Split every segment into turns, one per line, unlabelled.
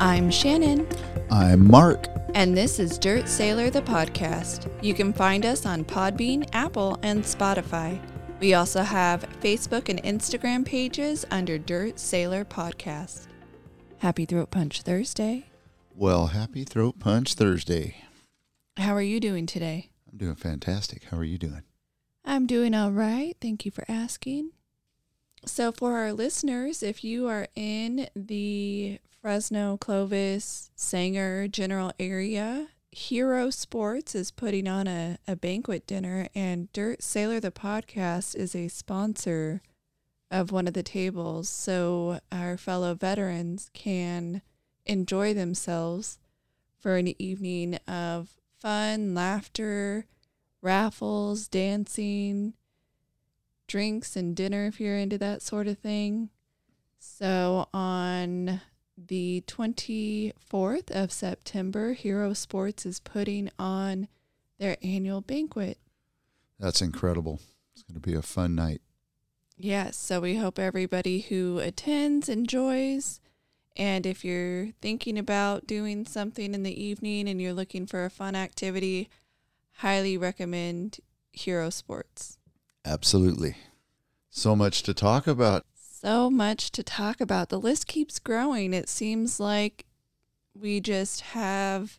I'm Shannon,
I'm Mark.
and this is Dirt Sailor the podcast. You can find us on Podbean, Apple, and Spotify. We also have Facebook and Instagram pages under Dirt Sailor Podcast. Happy Throat Punch Thursday.
Well, happy Throat Punch Thursday.
How are you doing today?
I'm doing fantastic. How are you doing?
I'm doing all right. Thank you for asking. So, for our listeners, if you are in the Fresno, Clovis, Sanger general area, Hero Sports is putting on a, a banquet dinner, and Dirt Sailor the podcast is a sponsor of one of the tables. So, our fellow veterans can enjoy themselves for an evening of fun, laughter, raffles, dancing, drinks, and dinner if you're into that sort of thing. So on the 24th of September, Hero Sports is putting on their annual banquet.
That's incredible. It's going to be a fun night.
Yes, so we hope everybody who attends enjoys. And if you're thinking about doing something in the evening and you're looking for a fun activity, highly recommend Hero Sports.
Absolutely. So much to talk about.
So much to talk about. The list keeps growing. It seems like we just have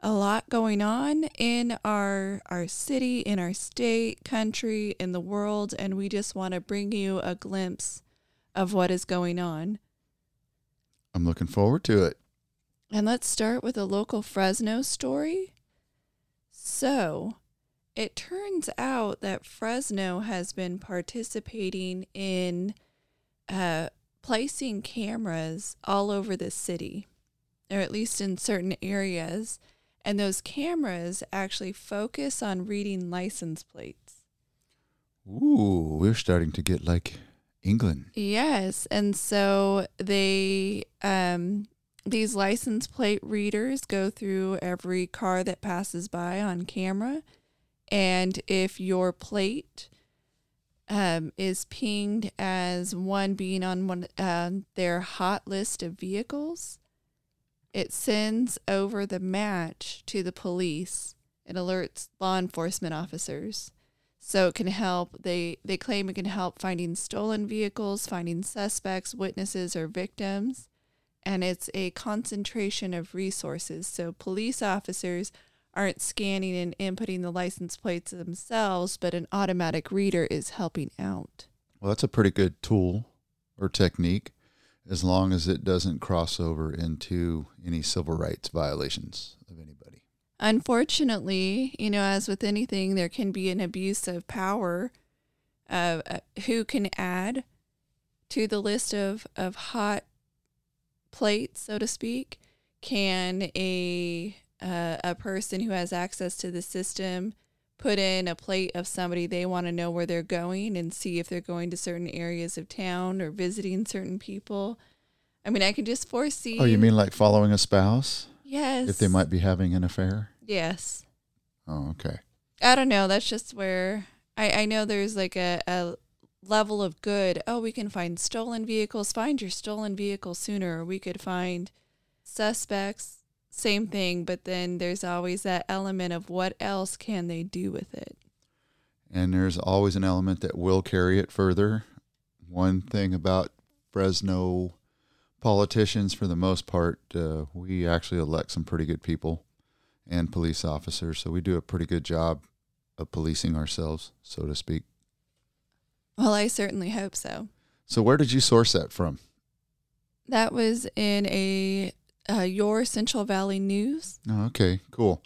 a lot going on in our our city, in our state, country, in the world, and we just want to bring you a glimpse of what is going on.
I'm looking forward to it.
And let's start with a local Fresno story. So, it turns out that Fresno has been participating in uh, placing cameras all over the city, or at least in certain areas. And those cameras actually focus on reading license plates.
Ooh, we're starting to get like England.
Yes, and so they um these license plate readers go through every car that passes by on camera and if your plate um, is pinged as one being on one uh, their hot list of vehicles, it sends over the match to the police. It alerts law enforcement officers. So it can help. They they claim it can help finding stolen vehicles, finding suspects, witnesses, or victims, and it's a concentration of resources. So police officers aren't scanning and inputting the license plates themselves, but an automatic reader is helping out.
Well, that's a pretty good tool or technique as long as it doesn't cross over into any civil rights violations of anybody.
Unfortunately, you know, as with anything, there can be an abuse of power of uh, who can add to the list of, of hot plates, so to speak. Can a uh, a person who has access to the system put in a plate of somebody they want to know where they're going and see if they're going to certain areas of town or visiting certain people? I mean, I can just foresee.
Oh, you mean like following a spouse
yes?
if they might be having an affair?
yes.
Oh, okay.
I don't know. That's just where I, I know there's like a, a level of good. Oh, we can find stolen vehicles. Find your stolen vehicle sooner. Or we could find suspects. Same thing. But then there's always that element of what else can they do with it?
and there's always an element that will carry it further. One thing about Fresno politicians, for the most part, uh, we actually elect some pretty good people and police officers, so we do a pretty good job of policing ourselves, so to speak.
Well, I certainly hope so.
So, where did you source that from?
That was in a uh, your Central Valley News.
Oh, okay, cool.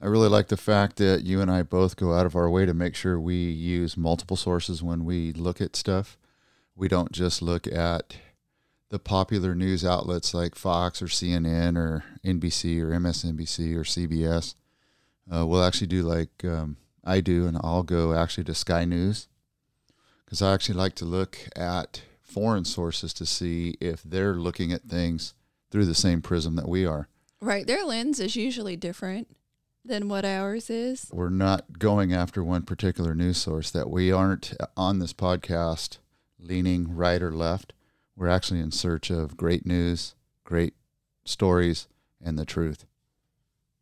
I really like the fact that you and I both go out of our way to make sure we use multiple sources when we look at stuff. We don't just look at the popular news outlets like Fox or CNN or NBC or MSNBC or CBS. Uh, we'll actually do like um, I do, and I'll go actually to Sky News because I actually like to look at foreign sources to see if they're looking at things through the same prism that we are.
Right. Their lens is usually different than what ours is.
we're not going after one particular news source that we aren't on this podcast leaning right or left we're actually in search of great news great stories and the truth.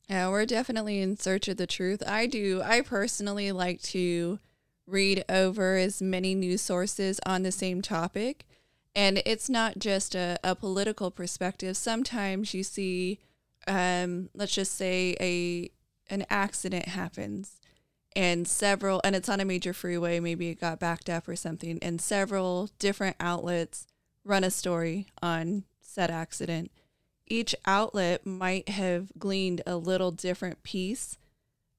Yeah, we're definitely in search of the truth. I do. I personally like to read over as many news sources on the same topic. And it's not just a, a political perspective. Sometimes you see, um, let's just say, a an accident happens and several and it's on a major freeway maybe it got backed up or something and several different outlets run a story on said accident each outlet might have gleaned a little different piece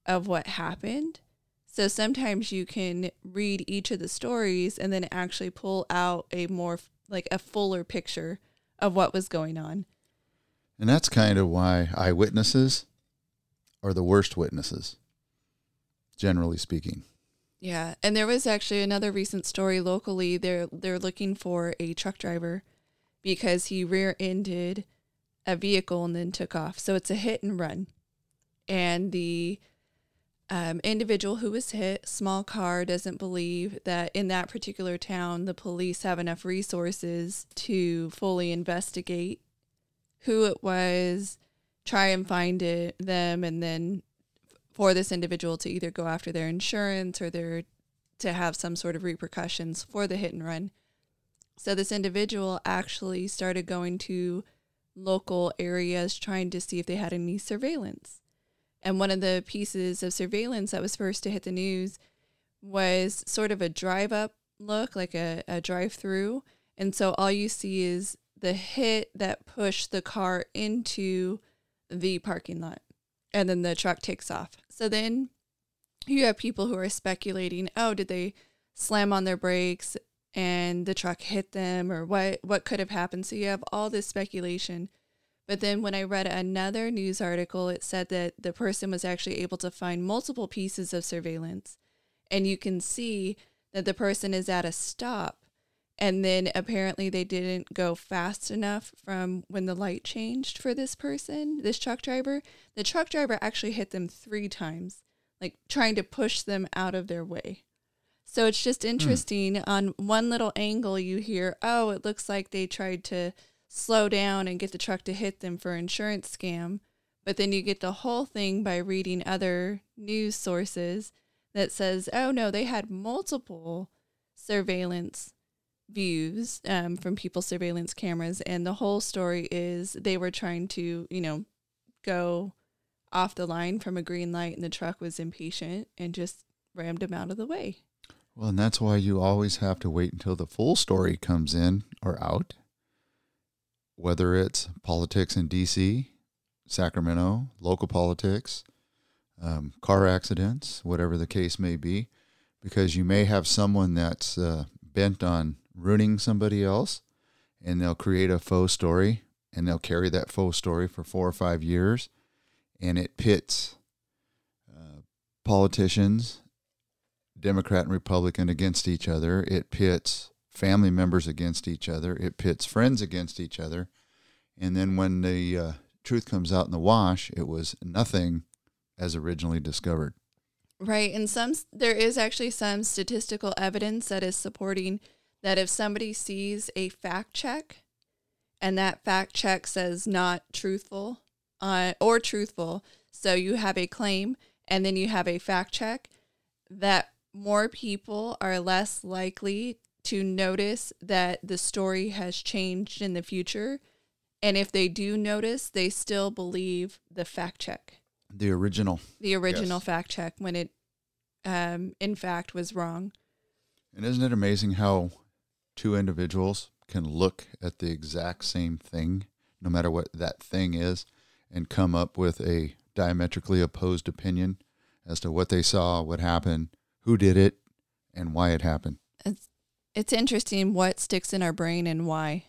of what happened so sometimes you can read each of the stories and then actually pull out a more like a fuller picture of what was going on
and that's kind of why eyewitnesses are the worst witnesses, generally speaking.
Yeah, and there was actually another recent story locally. They're they're looking for a truck driver because he rear-ended a vehicle and then took off. So it's a hit and run, and the um, individual who was hit, small car, doesn't believe that in that particular town the police have enough resources to fully investigate who it was, try and find it them and then for this individual to either go after their insurance or their to have some sort of repercussions for the hit and run. So this individual actually started going to local areas trying to see if they had any surveillance. And one of the pieces of surveillance that was first to hit the news was sort of a drive up look, like a, a drive through. And so all you see is the hit that pushed the car into the parking lot and then the truck takes off. So then you have people who are speculating, oh, did they slam on their brakes and the truck hit them or what what could have happened? So you have all this speculation. But then when I read another news article, it said that the person was actually able to find multiple pieces of surveillance. And you can see that the person is at a stop and then apparently they didn't go fast enough from when the light changed for this person, this truck driver. The truck driver actually hit them three times, like trying to push them out of their way. So it's just hmm. interesting. Mm. On one little angle, you hear, oh, it looks like they tried to slow down and get the truck to hit them for insurance scam. But then you get the whole thing by reading other news sources that says, oh, no, they had multiple surveillance views um, from people's surveillance cameras, and the whole story is they were trying to, you know, go off the line from a green light, and the truck was impatient and just rammed him out of the way.
Well, and that's why you always have to wait until the full story comes in or out, whether it's politics in D.C., Sacramento, local politics, um, car accidents, whatever the case may be, because you may have someone that's uh, bent on ruining somebody else and they'll create a faux story and they'll carry that faux story for four or five years and it pits uh, politicians democrat and republican against each other it pits family members against each other. It pits friends against each other. And then when the uh, truth comes out in the wash it was nothing as originally discovered.
Right and some there is actually some statistical evidence that is supporting that if somebody sees a fact check and that fact check says not truthful uh, or truthful, so you have a claim and then you have a fact check, that more people are less likely to notice that the story has changed in the future. And if they do notice, they still believe the fact check.
The original.
The original yes. fact check when it, um, in fact, was wrong.
And isn't it amazing how two individuals can look at the exact same thing, no matter what that thing is, and come up with a diametrically opposed opinion as to what they saw, what happened, who did it, and why it happened.
It's it's interesting what sticks in our brain and why.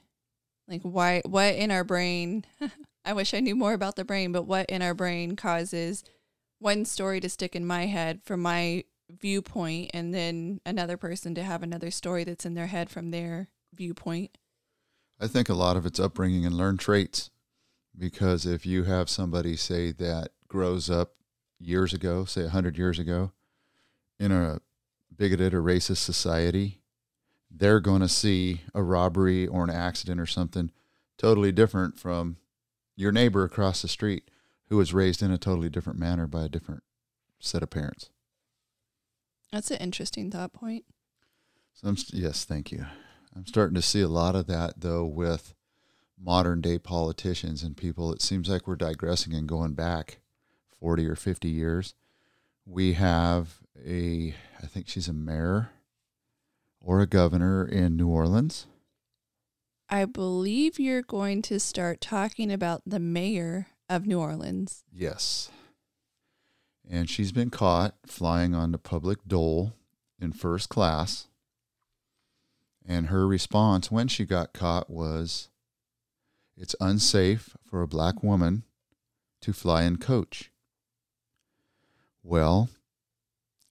Like why what in our brain I wish I knew more about the brain, but what in our brain causes one story to stick in my head from my viewpoint and then another person to have another story that's in their head from their viewpoint?
I think a lot of it's upbringing and learned traits. Because if you have somebody say that grows up years ago, say 100 years ago, in a bigoted or racist society, they're going to see a robbery or an accident or something totally different from your neighbor across the street who was raised in a totally different manner by a different set of parents.
That's an interesting thought point.
So I'm, yes, thank you. I'm starting to see a lot of that though with modern day politicians and people. It seems like we're digressing and going back 40 or 50 years. We have a, I think she's a mayor or a governor in New Orleans.
I believe you're going to start talking about the mayor of New Orleans.
Yes. And she's been caught flying on the public dole in first class. And her response when she got caught was it's unsafe for a black woman to fly in coach. Well,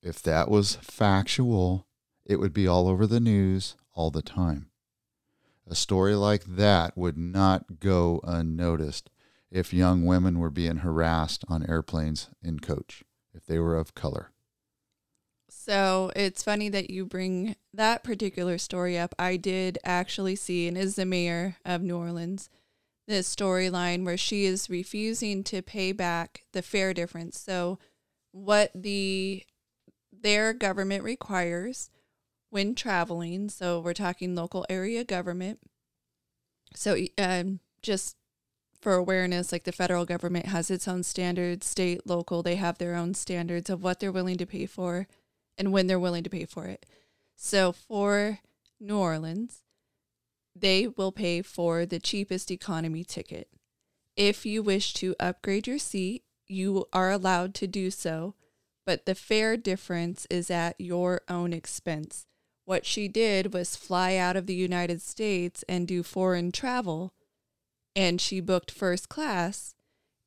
if that was factual, it would be all over the news all the time. A story like that would not go unnoticed if young women were being harassed on airplanes in coach, if they were of color.
So it's funny that you bring that particular story up. I did actually see, and is the mayor of New Orleans, this storyline where she is refusing to pay back the fare difference. So what the their government requires when traveling. So we're talking local area government. So um, just for awareness, like the federal government has its own standards, state, local, they have their own standards of what they're willing to pay for and when they're willing to pay for it. So for New Orleans, they will pay for the cheapest economy ticket. If you wish to upgrade your seat, you are allowed to do so, but the fare difference is at your own expense. What she did was fly out of the United States and do foreign travel, and she booked first class,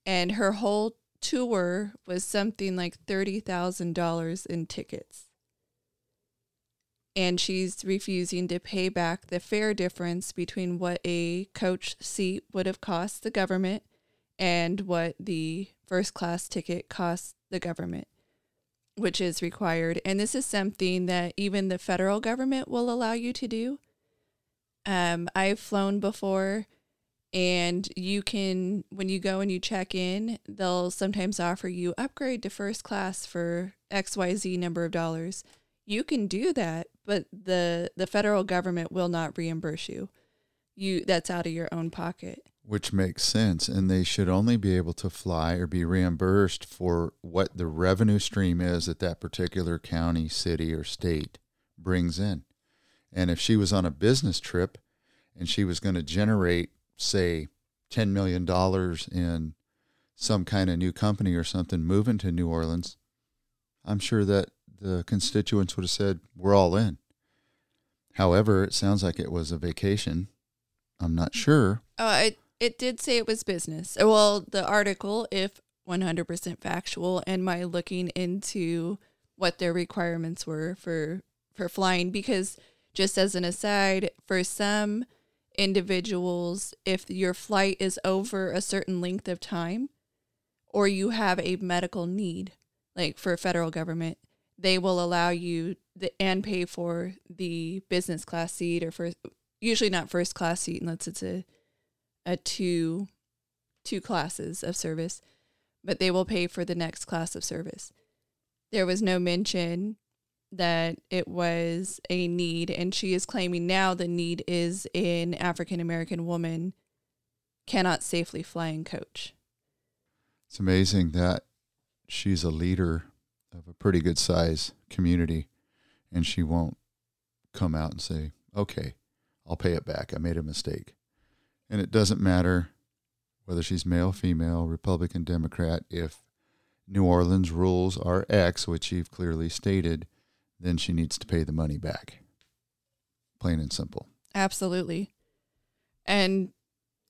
and her whole tour was something like $30,000 in tickets. And she's refusing to pay back the fare difference between what a coach seat would have cost the government and what the first class ticket cost the government, which is required. And this is something that even the federal government will allow you to do. Um, I've flown before, and you can, when you go and you check in, they'll sometimes offer you upgrade to first class for XYZ number of dollars you can do that, but the the federal government will not reimburse you. You that's out of your own pocket.
Which makes sense, and they should only be able to fly or be reimbursed for what the revenue stream is that that particular county, city, or state brings in. And if she was on a business trip and she was going to generate, say, $10 million in some kind of new company or something moving to New Orleans, I'm sure that the constituents would have said, we're all in. However, it sounds like it was a vacation. I'm not sure.
Oh, it, it did say it was business. Uh, well, the article, if 100% factual, and my looking into what their requirements were for for flying, because just as an aside, for some individuals, if your flight is over a certain length of time, or you have a medical need, like for federal government, they will allow you the, and pay for the business class seat or first, usually not first class seat unless it's a a two two classes of service, but they will pay for the next class of service. There was no mention that it was a need, and she is claiming now the need is an African American woman cannot safely fly in coach.
It's amazing that she's a leader of a pretty good size community, and she won't come out and say, "Okay, I'll pay it back. I made a mistake." And it doesn't matter whether she's male, female, Republican, Democrat. If New Orleans rules are X, which you've clearly stated, then she needs to pay the money back. Plain and simple.
Absolutely. And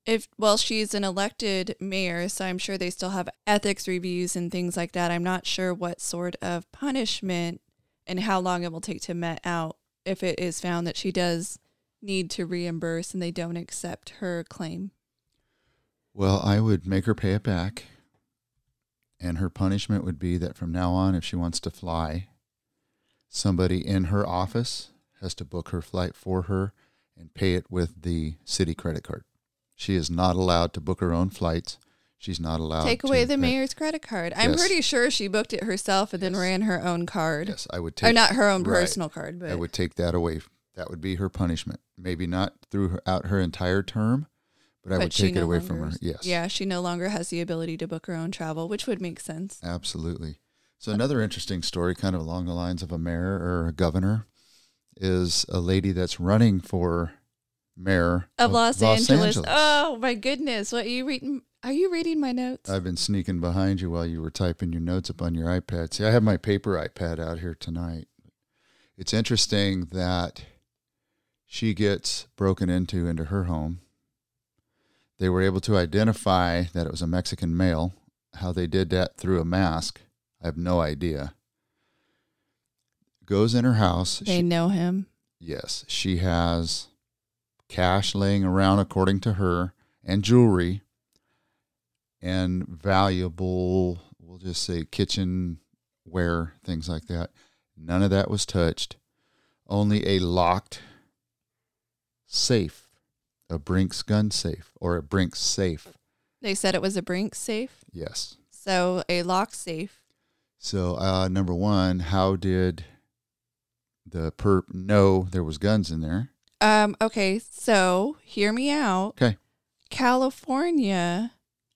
if well she's an elected mayor so i'm sure they still have ethics reviews and things like that i'm not sure what sort of punishment and how long it will take to met out if it is found that she does need to reimburse and they don't accept her claim
well i would make her pay it back and her punishment would be that from now on if she wants to fly somebody in her office has to book her flight for her and pay it with the city credit card She is not allowed to book her own flights. She's not allowed
Take
to
away the mayor's credit card. I'm
Yes.
pretty sure she booked it herself and then ran her own card.
Yes, I would take
or not her own
right.
personal card, but
I would take that away. That would be her punishment. Maybe not throughout her entire term, but I
but
would take it
no
away from her. Yes.
Yeah, she no longer has the ability to book her own travel, which would make sense.
Absolutely. So uh, another interesting story, kind of along the lines of a mayor or a governor, is a lady that's running for mayor
Of Los, Angeles. Oh my goodness. What are you reading? Are you reading my notes?
I've been sneaking behind you while you were typing your notes up on your iPad. See, I have my paper iPad out here tonight. It's interesting that she gets broken into into her home. They were able to identify that it was a Mexican male. How they did that through a mask, I have no idea. Goes in her house.
they
She-
know him.
Yes, she has cash laying around, according to her, and jewelry and valuable, we'll just say kitchenware, things like that. None of that was touched. Only a locked safe, a Brinks gun safe or a Brinks safe.
They said it was a Brinks safe.
Yes.
So a lock safe.
So, uh, number one, how did the perp know there was guns in there?
Um, okay, so hear me out.
Okay.
California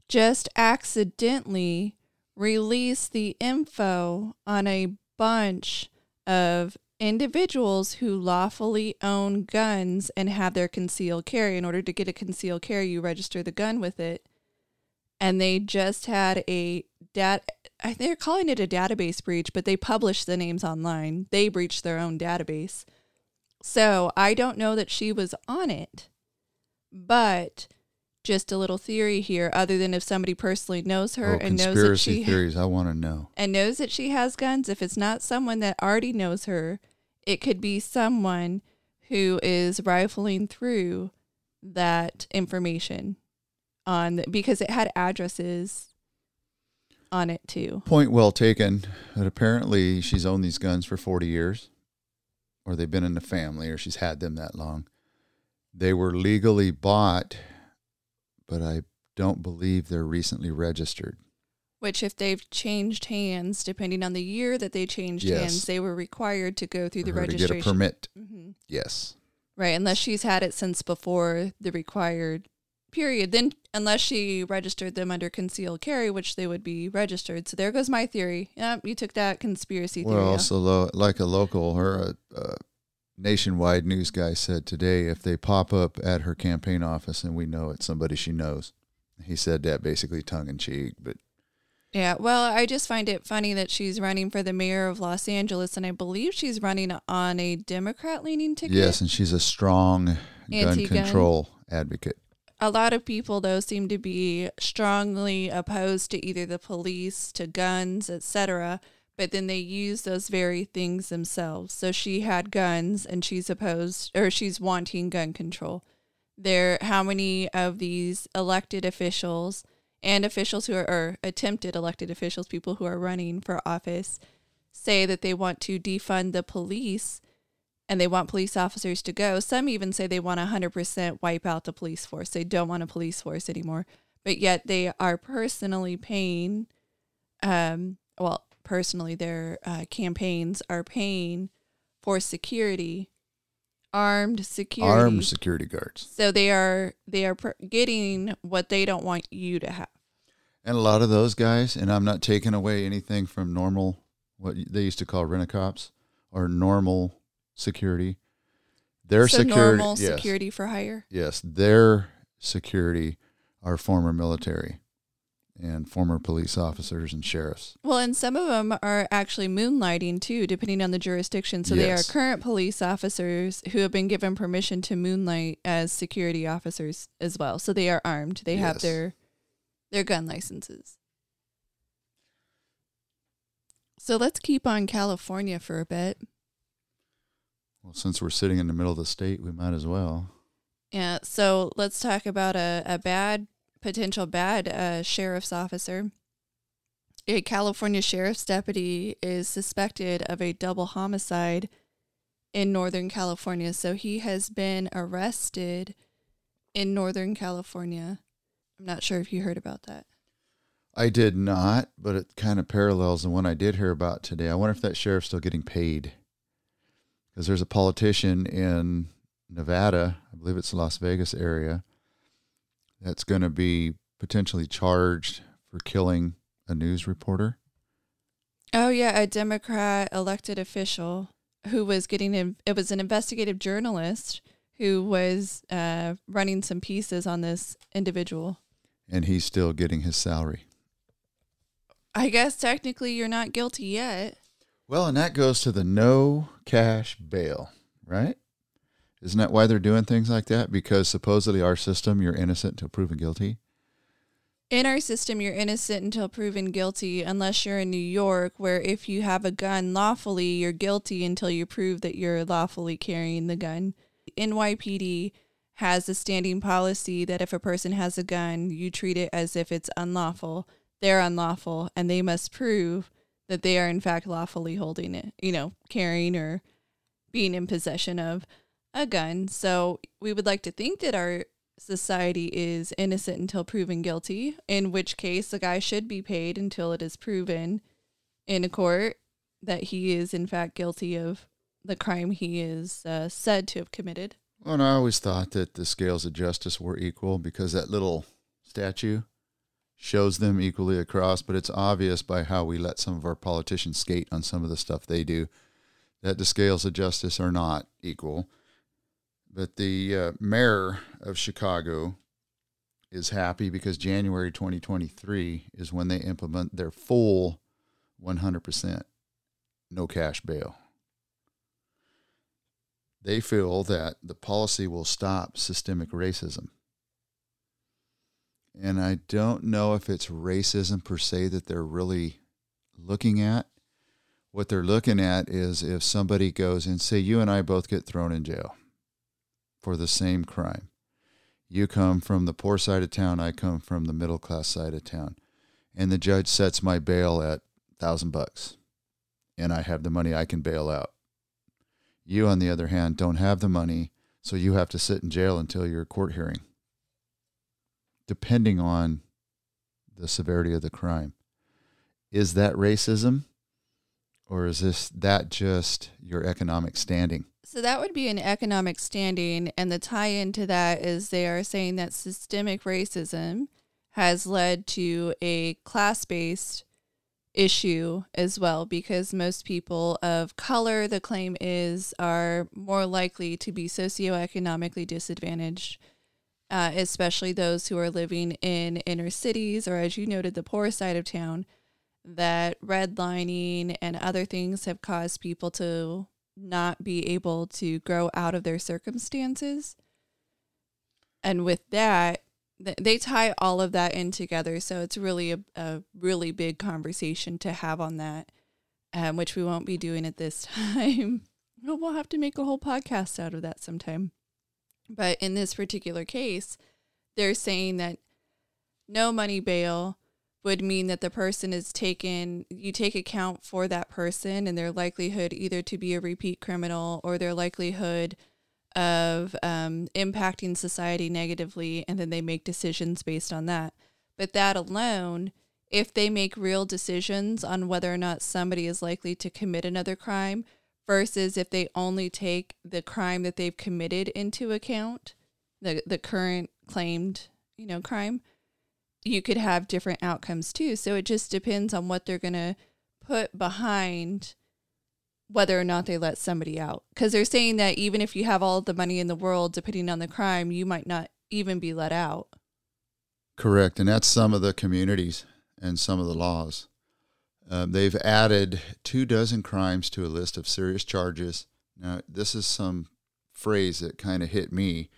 just accidentally released the info on a bunch of individuals who lawfully own guns and have their concealed carry. In order to get a concealed carry, you register the gun with it. And they just had a dat they're calling it a database breach, but they published the names online. They breached their own database. So I don't know that she was on it, but just a little theory here, other than if somebody personally knows her
oh,
and knows that
conspiracy
she
theories. I want to know.
and knows that she has guns, if it's not someone that already knows her, it could be someone who is rifling through that information on because it had addresses on it too.
Point well taken. But apparently, she's owned these guns for 40 years, or they've been in the family, or she's had them that long. They were legally bought, but I don't believe they're recently registered.
Which, if they've changed hands, depending on the year that they changed
Yes.
hands, they were required to go through
For
the
her to get a
registration.
permit.
hmm
Yes.
Right, unless she's had it since before the required period. Then, unless she registered them under concealed carry, which they would be registered. So there goes my theory. Yep, you took that conspiracy theory.
Well,
out.
so lo- like a local or a, a nationwide news guy said today, if they pop up at her campaign office and we know it's somebody she knows, he said that basically tongue in cheek, but
Yeah, well, I just find it funny that she's running for the mayor of Los Angeles, and I believe she's running on a Democrat leaning ticket.
yes, and she's a strong gun
Anti-gun.
control advocate.
A lot of people, though, seem to be strongly opposed to either the police, to guns, etc. But then they use those very things themselves. So she had guns, and she's opposed, or she's wanting gun control. There, how many of these elected officials and officials who are, or attempted elected officials, people who are running for office, say that they want to defund the police and they want police officers to go. Some even say they want to 100% wipe out the police force. They don't want a police force anymore. But yet they are personally paying, um, well, personally, their uh, campaigns are paying for security, armed security.
Armed security guards.
So they are they are getting what they don't want you to have.
And a lot of those guys, and I'm not taking away anything from normal, what they used to call rent-a-cops or normal security. Their
so
security,
normal
yes,
security for hire.
yes, their security are former military and former police officers and sheriffs.
Well, and some of them are actually moonlighting too, depending on the jurisdiction. So they are current police officers who have been given permission to moonlight as security officers as well. So they are armed. They have their their gun licenses. So let's keep on California for a bit.
Well, since we're sitting in the middle of the state, we might as well.
Yeah. So let's talk about a, a bad potential bad uh, sheriff's officer. A California sheriff's deputy is suspected of a double homicide in Northern California. So he has been arrested in Northern California. I'm not sure if you heard about that.
I did not, but it kind of parallels the one I did hear about today. I wonder if that sheriff's still getting paid. Because there's a politician in Nevada, I believe it's the Las Vegas area, that's going to be potentially charged for killing a news reporter.
Oh yeah, a Democrat elected official who was getting in, it was an investigative journalist who was uh, running some pieces on this individual.
And he's still getting his salary.
I guess technically you're not guilty yet.
Well, and that goes to the no cash bail, right? Isn't that why they're doing things like that? Because supposedly our system, you're innocent until proven guilty.
In our system, you're innocent until proven guilty, unless you're in New York, where if you have a gun lawfully, you're guilty until you prove that you're lawfully carrying the gun. NYPD has a standing policy that if a person has a gun, you treat it as if it's unlawful. They're unlawful, and they must prove that they are in fact lawfully holding it, you know, carrying or being in possession of a gun. So we would like to think that our society is innocent until proven guilty, in which case the guy should be paid until it is proven in a court that he is in fact guilty of the crime he is uh, said to have committed.
Well, I always thought that the scales of justice were equal because that little statue shows them equally across, but it's obvious by how we let some of our politicians skate on some of the stuff they do that the scales of justice are not equal. But the uh, mayor of Chicago is happy because January 2023 is when they implement their full 100% no cash bail. They feel that the policy will stop systemic racism. And I don't know if it's racism per se that they're really looking at. What they're looking at is if somebody goes and say, you and I both get thrown in jail for the same crime. You come from the poor side of town, I come from the middle class side of town. And the judge sets my bail at thousand bucks. And I have the money I can bail out. You, on the other hand, don't have the money, so you have to sit in jail until your court hearing, depending on the severity of the crime. Is that racism? Or is this that just your economic standing?
So that would be an economic standing. And the tie into that is they are saying that systemic racism has led to a class based issue as well, because most people of color, the claim is, are more likely to be socioeconomically disadvantaged. Uh, especially those who are living in inner cities or, as you noted, the poor side of town, that redlining and other things have caused people to not be able to grow out of their circumstances. And with that, they tie all of that in together. So it's really a, a really big conversation to have on that, um, which we won't be doing at this time. we'll have to make a whole podcast out of that sometime. But in this particular case, they're saying that no money bail would mean that the person is taken, you take account for that person and their likelihood either to be a repeat criminal or their likelihood of um, impacting society negatively, and then they make decisions based on that. But that alone, if they make real decisions on whether or not somebody is likely to commit another crime, versus if they only take the crime that they've committed into account, the the current claimed you know crime, you could have different outcomes too. So it just depends on what they're going to put behind whether or not they let somebody out. Because they're saying that even if you have all the money in the world, depending on the crime, you might not even be let out.
Correct. And that's some of the communities and some of the laws. Um, they've added two dozen crimes to a list of serious charges. Now, this is some phrase that kind of hit me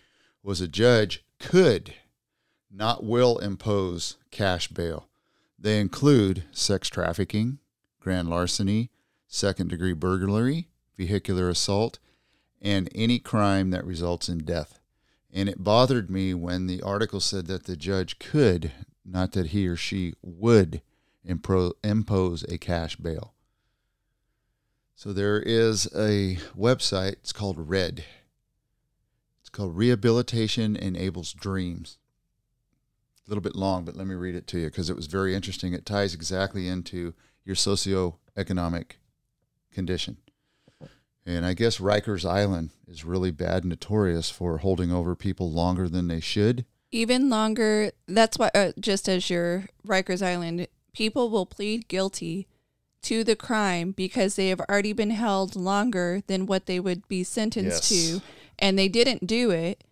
was a judge could not will impose cash bail. They include sex trafficking, grand larceny, second degree burglary, vehicular assault, and any crime that results in death. And it bothered me when the article said that the judge could, not that he or she would, impro- impose a cash bail. So there is a website, it's called RED. It's called Rehabilitation Enables Dreams. A little bit long, but let me read it to you because it was very interesting. It ties exactly into your socioeconomic condition. And I guess Rikers Island is really bad notorious for holding over people longer than they should.
Even longer. That's why, uh, just as your Rikers Island, people will plead guilty to the crime because they have already been held longer than what they would be sentenced
Yes.
to, and they didn't do it.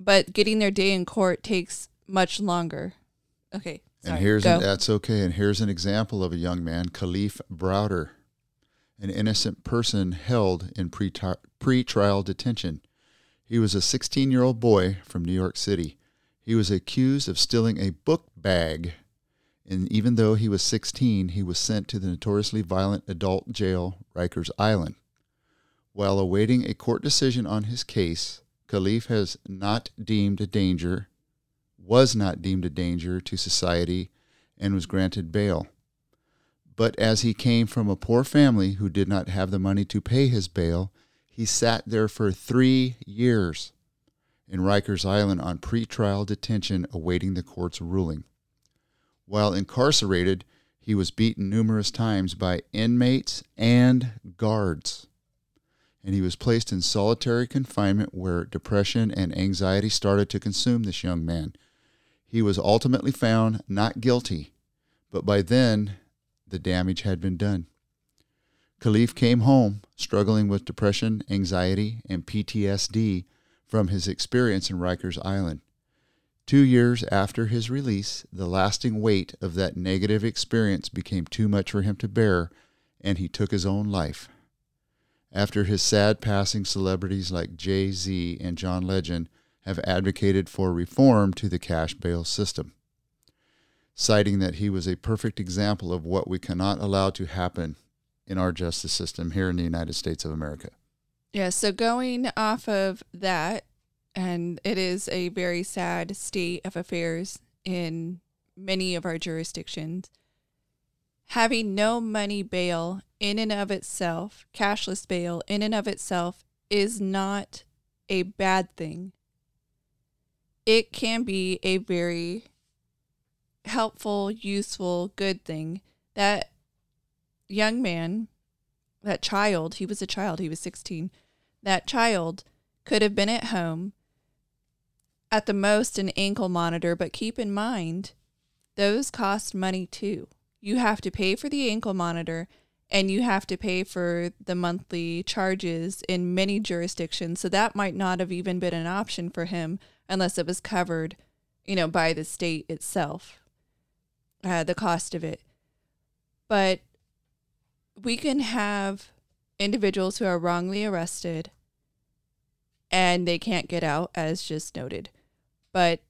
But getting their day in court takes much longer. Okay.
And here's an, that's okay. And here's an example of a young man, Kalief Browder, an innocent person held in pre pre-trial detention. He was a 16-year-old boy from New York City. He was accused of stealing a book bag, and even though he was 16, he was sent to the notoriously violent adult jail, Rikers Island. While awaiting a court decision on his case, Kalief has not deemed a danger was not deemed a danger to society and was granted bail. But as he came from a poor family who did not have the money to pay his bail, he sat there for three years in Rikers Island on pretrial detention awaiting the court's ruling. While incarcerated, he was beaten numerous times by inmates and guards. And he was placed in solitary confinement where depression and anxiety started to consume this young man. He was ultimately found not guilty, but by then the damage had been done. Kalief came home struggling with depression, anxiety, and PTSD from his experience in Rikers Island. Two years after his release, the lasting weight of that negative experience became too much for him to bear, and he took his own life. After his sad passing, celebrities like Jay Z and John Legend have advocated for reform to the cash bail system, citing that he was a perfect example of what we cannot allow to happen in our justice system here in the United States of America.
Yeah, so going off of that, and it is a very sad state of affairs in many of our jurisdictions. Having no money bail in and of itself, cashless bail in and of itself, is not a bad thing. It can be a very helpful, useful, good thing. That young man, that child, he was a child, he was 16. That child could have been at home at the most an ankle monitor, but keep in mind, those cost money too. You have to pay for the ankle monitor and you have to pay for the monthly charges in many jurisdictions. So that might not have even been an option for him unless it was covered, you know, by the state itself, uh, the cost of it. But we can have individuals who are wrongly arrested and they can't get out, as just noted. But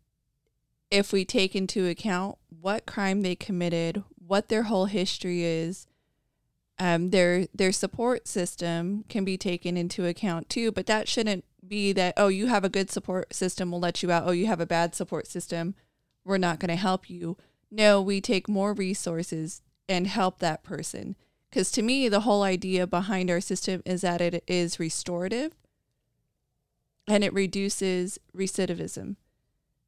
if we take into account what crime they committed, what their whole history is, um, their their support system can be taken into account too. But that shouldn't be that oh you have a good support system, we'll let you out. Oh you have a bad support system, we're not going to help you. No, we take more resources and help that person. Because to me, the whole idea behind our system is that it is restorative and it reduces recidivism.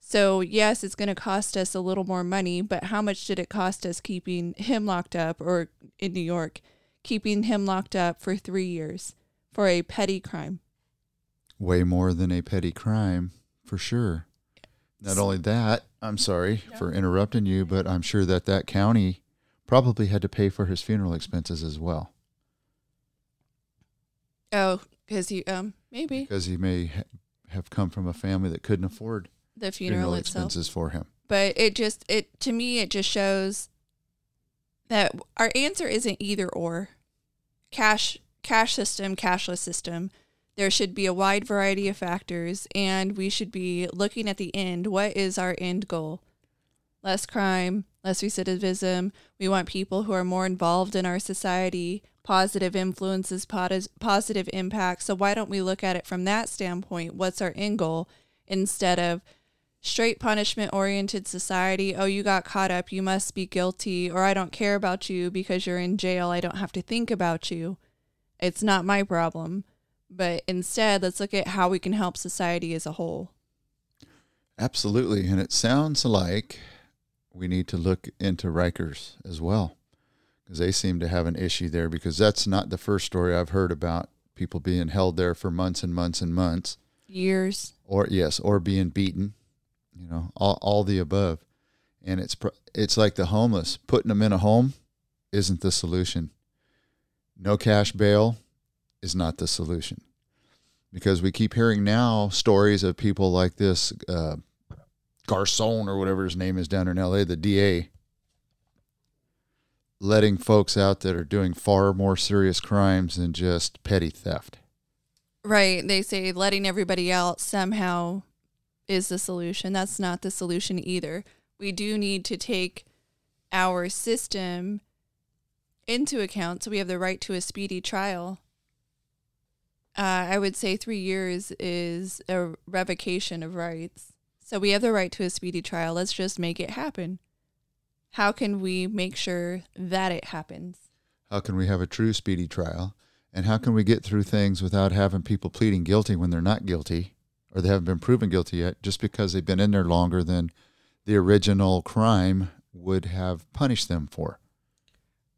So, yes, it's going to cost us a little more money, but how much did it cost us keeping him locked up or in New York, keeping him locked up for three years for a petty crime?
Way more than a petty crime, for sure. Not only that, I'm sorry for interrupting you, but I'm sure that that county probably had to pay for his funeral expenses as well.
Oh, because he, um, maybe
because he may ha- have come from a family that couldn't afford
the funeral,
funeral
itself.
expenses for him.
but it just it to me it just shows that our answer isn't either or cash cash system cashless system there should be a wide variety of factors and we should be looking at the end what is our end goal less crime less recidivism we want people who are more involved in our society positive influences positive impacts so why don't we look at it from that standpoint what's our end goal instead of straight punishment oriented society. Oh, you got caught up. You must be guilty. Or I don't care about you because you're in jail. I don't have to think about you. It's not my problem. But instead, let's look at how we can help society as a whole.
Absolutely. And it sounds like we need to look into Rikers as well because they seem to have an issue there because that's not the first story I've heard about people being held there for months and months and months.
Years.
Or, yes, or being beaten, you know, all, all the above. And it's, it's like the homeless. Putting them in a home isn't the solution. No cash bail is not the solution because we keep hearing now stories of people like this uh, Garcon or whatever his name is down in LA, the DA, letting folks out that are doing far more serious crimes than just petty theft.
Right. They say letting everybody out somehow is the solution. That's not the solution either. We do need to take our system into account so we have the right to a speedy trial. Uh, I would say three years is a revocation of rights. So we have the right to a speedy trial. Let's just make it happen. How can we make sure that it happens?
How can we have a true speedy trial? And how can we get through things without having people pleading guilty when they're not guilty or they haven't been proven guilty yet just because they've been in there longer than the original crime would have punished them for?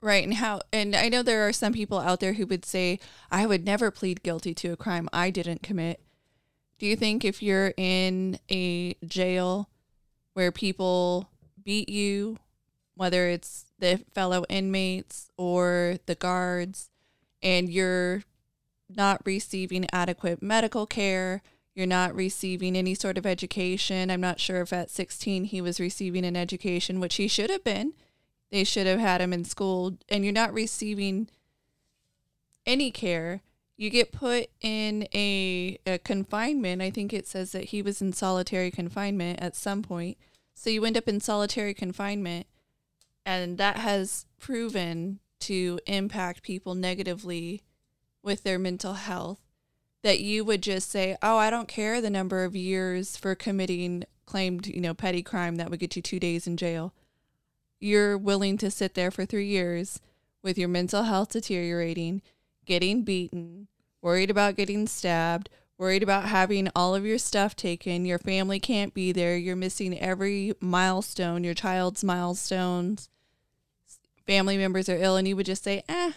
Right. And how, and I know there are some people out there who would say, I would never plead guilty to a crime I didn't commit. Do you think if you're in a jail where people beat you, whether it's the fellow inmates or the guards, and you're not receiving adequate medical care, you're not receiving any sort of education. I'm not sure if at 16 he was receiving an education, which he should have been they should have had him in school and you're not receiving any care. You get put in a, a, confinement. I think it says that he was in solitary confinement at some point. So you end up in solitary confinement and that has proven to impact people negatively with their mental health that you would just say oh i don't care the number of years for committing claimed you know petty crime that would get you two days in jail you're willing to sit there for three years with your mental health deteriorating, getting beaten, worried about getting stabbed, worried about having all of your stuff taken, your family can't be there, you're missing every milestone, your child's milestones, family members are ill, and you would just say, eh,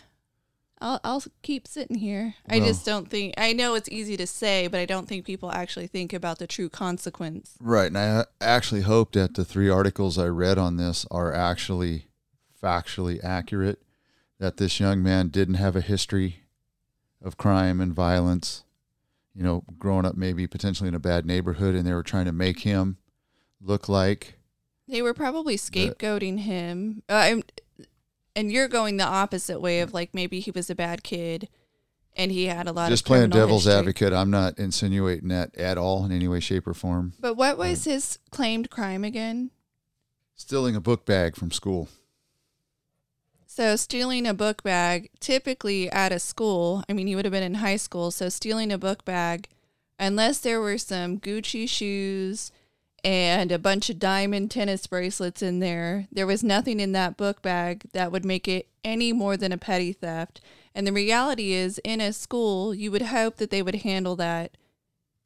I'll I'll keep sitting here. Well, I just don't think I know it's easy to say, but I don't think people actually think about the true consequence.
Right, and I actually hope that the three articles I read on this are actually factually accurate. That this young man didn't have a history of crime and violence. You know, growing up maybe potentially in a bad neighborhood, and they were trying to make him look like
they were probably scapegoating the, him. Uh, and you're going the opposite way of like maybe he was a bad kid and he had a lot of.
just
of
playing devil's
history.
advocate i'm not insinuating that at all in any way shape or form
but what um, was his claimed crime again
stealing a book bag from school
so stealing a book bag typically at a school i mean he would have been in high school so stealing a book bag unless there were some gucci shoes and a bunch of diamond tennis bracelets in there. There was nothing in that book bag that would make it any more than a petty theft. And the reality is, in a school, you would hope that they would handle that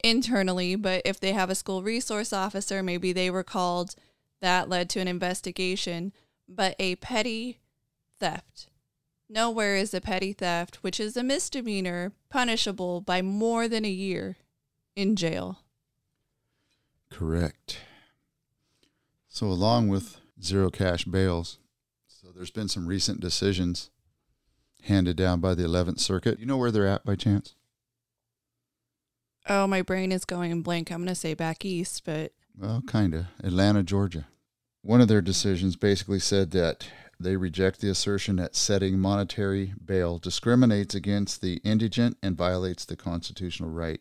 internally, but if they have a school resource officer, maybe they were called, that led to an investigation. But a petty theft. Nowhere is a petty theft, which is a misdemeanor, punishable by more than a year in jail.
Correct. So, along with zero cash bails, so there's been some recent decisions handed down by the 11th Circuit. You know where they're at by chance?
Oh, my brain is going blank. I'm going to say back east, but.
Well, kind of. Atlanta, Georgia. One of their decisions basically said that they reject the assertion that setting monetary bail discriminates against the indigent and violates the constitutional right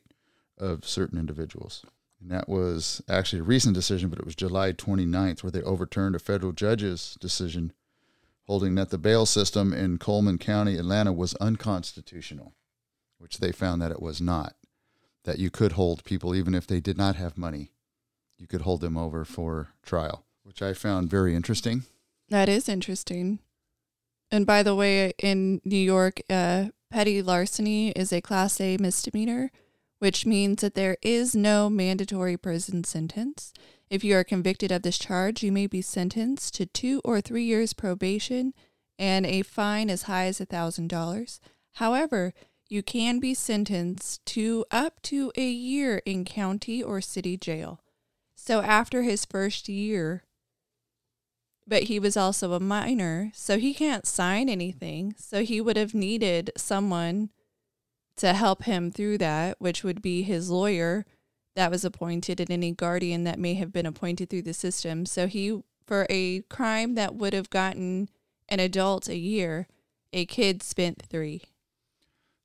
of certain individuals. And that was actually a recent decision, but it was July 29th where they overturned a federal judge's decision holding that the bail system in Coleman County, Atlanta was unconstitutional, which they found that it was not. That you could hold people even if they did not have money. You could hold them over for trial, which I found very interesting.
That is interesting. And by the way, in New York, uh, petty larceny is a Class A misdemeanor, which means that there is no mandatory prison sentence. If you are convicted of this charge, you may be sentenced to two or three years probation and a fine as high as $1,000. However, you can be sentenced to up to a year in county or city jail. So after his first year, but he was also a minor, so he can't sign anything. So he would have needed someone to help him through that, which would be his lawyer that was appointed and any guardian that may have been appointed through the system. So he, for a crime that would have gotten an adult a year, a kid spent three.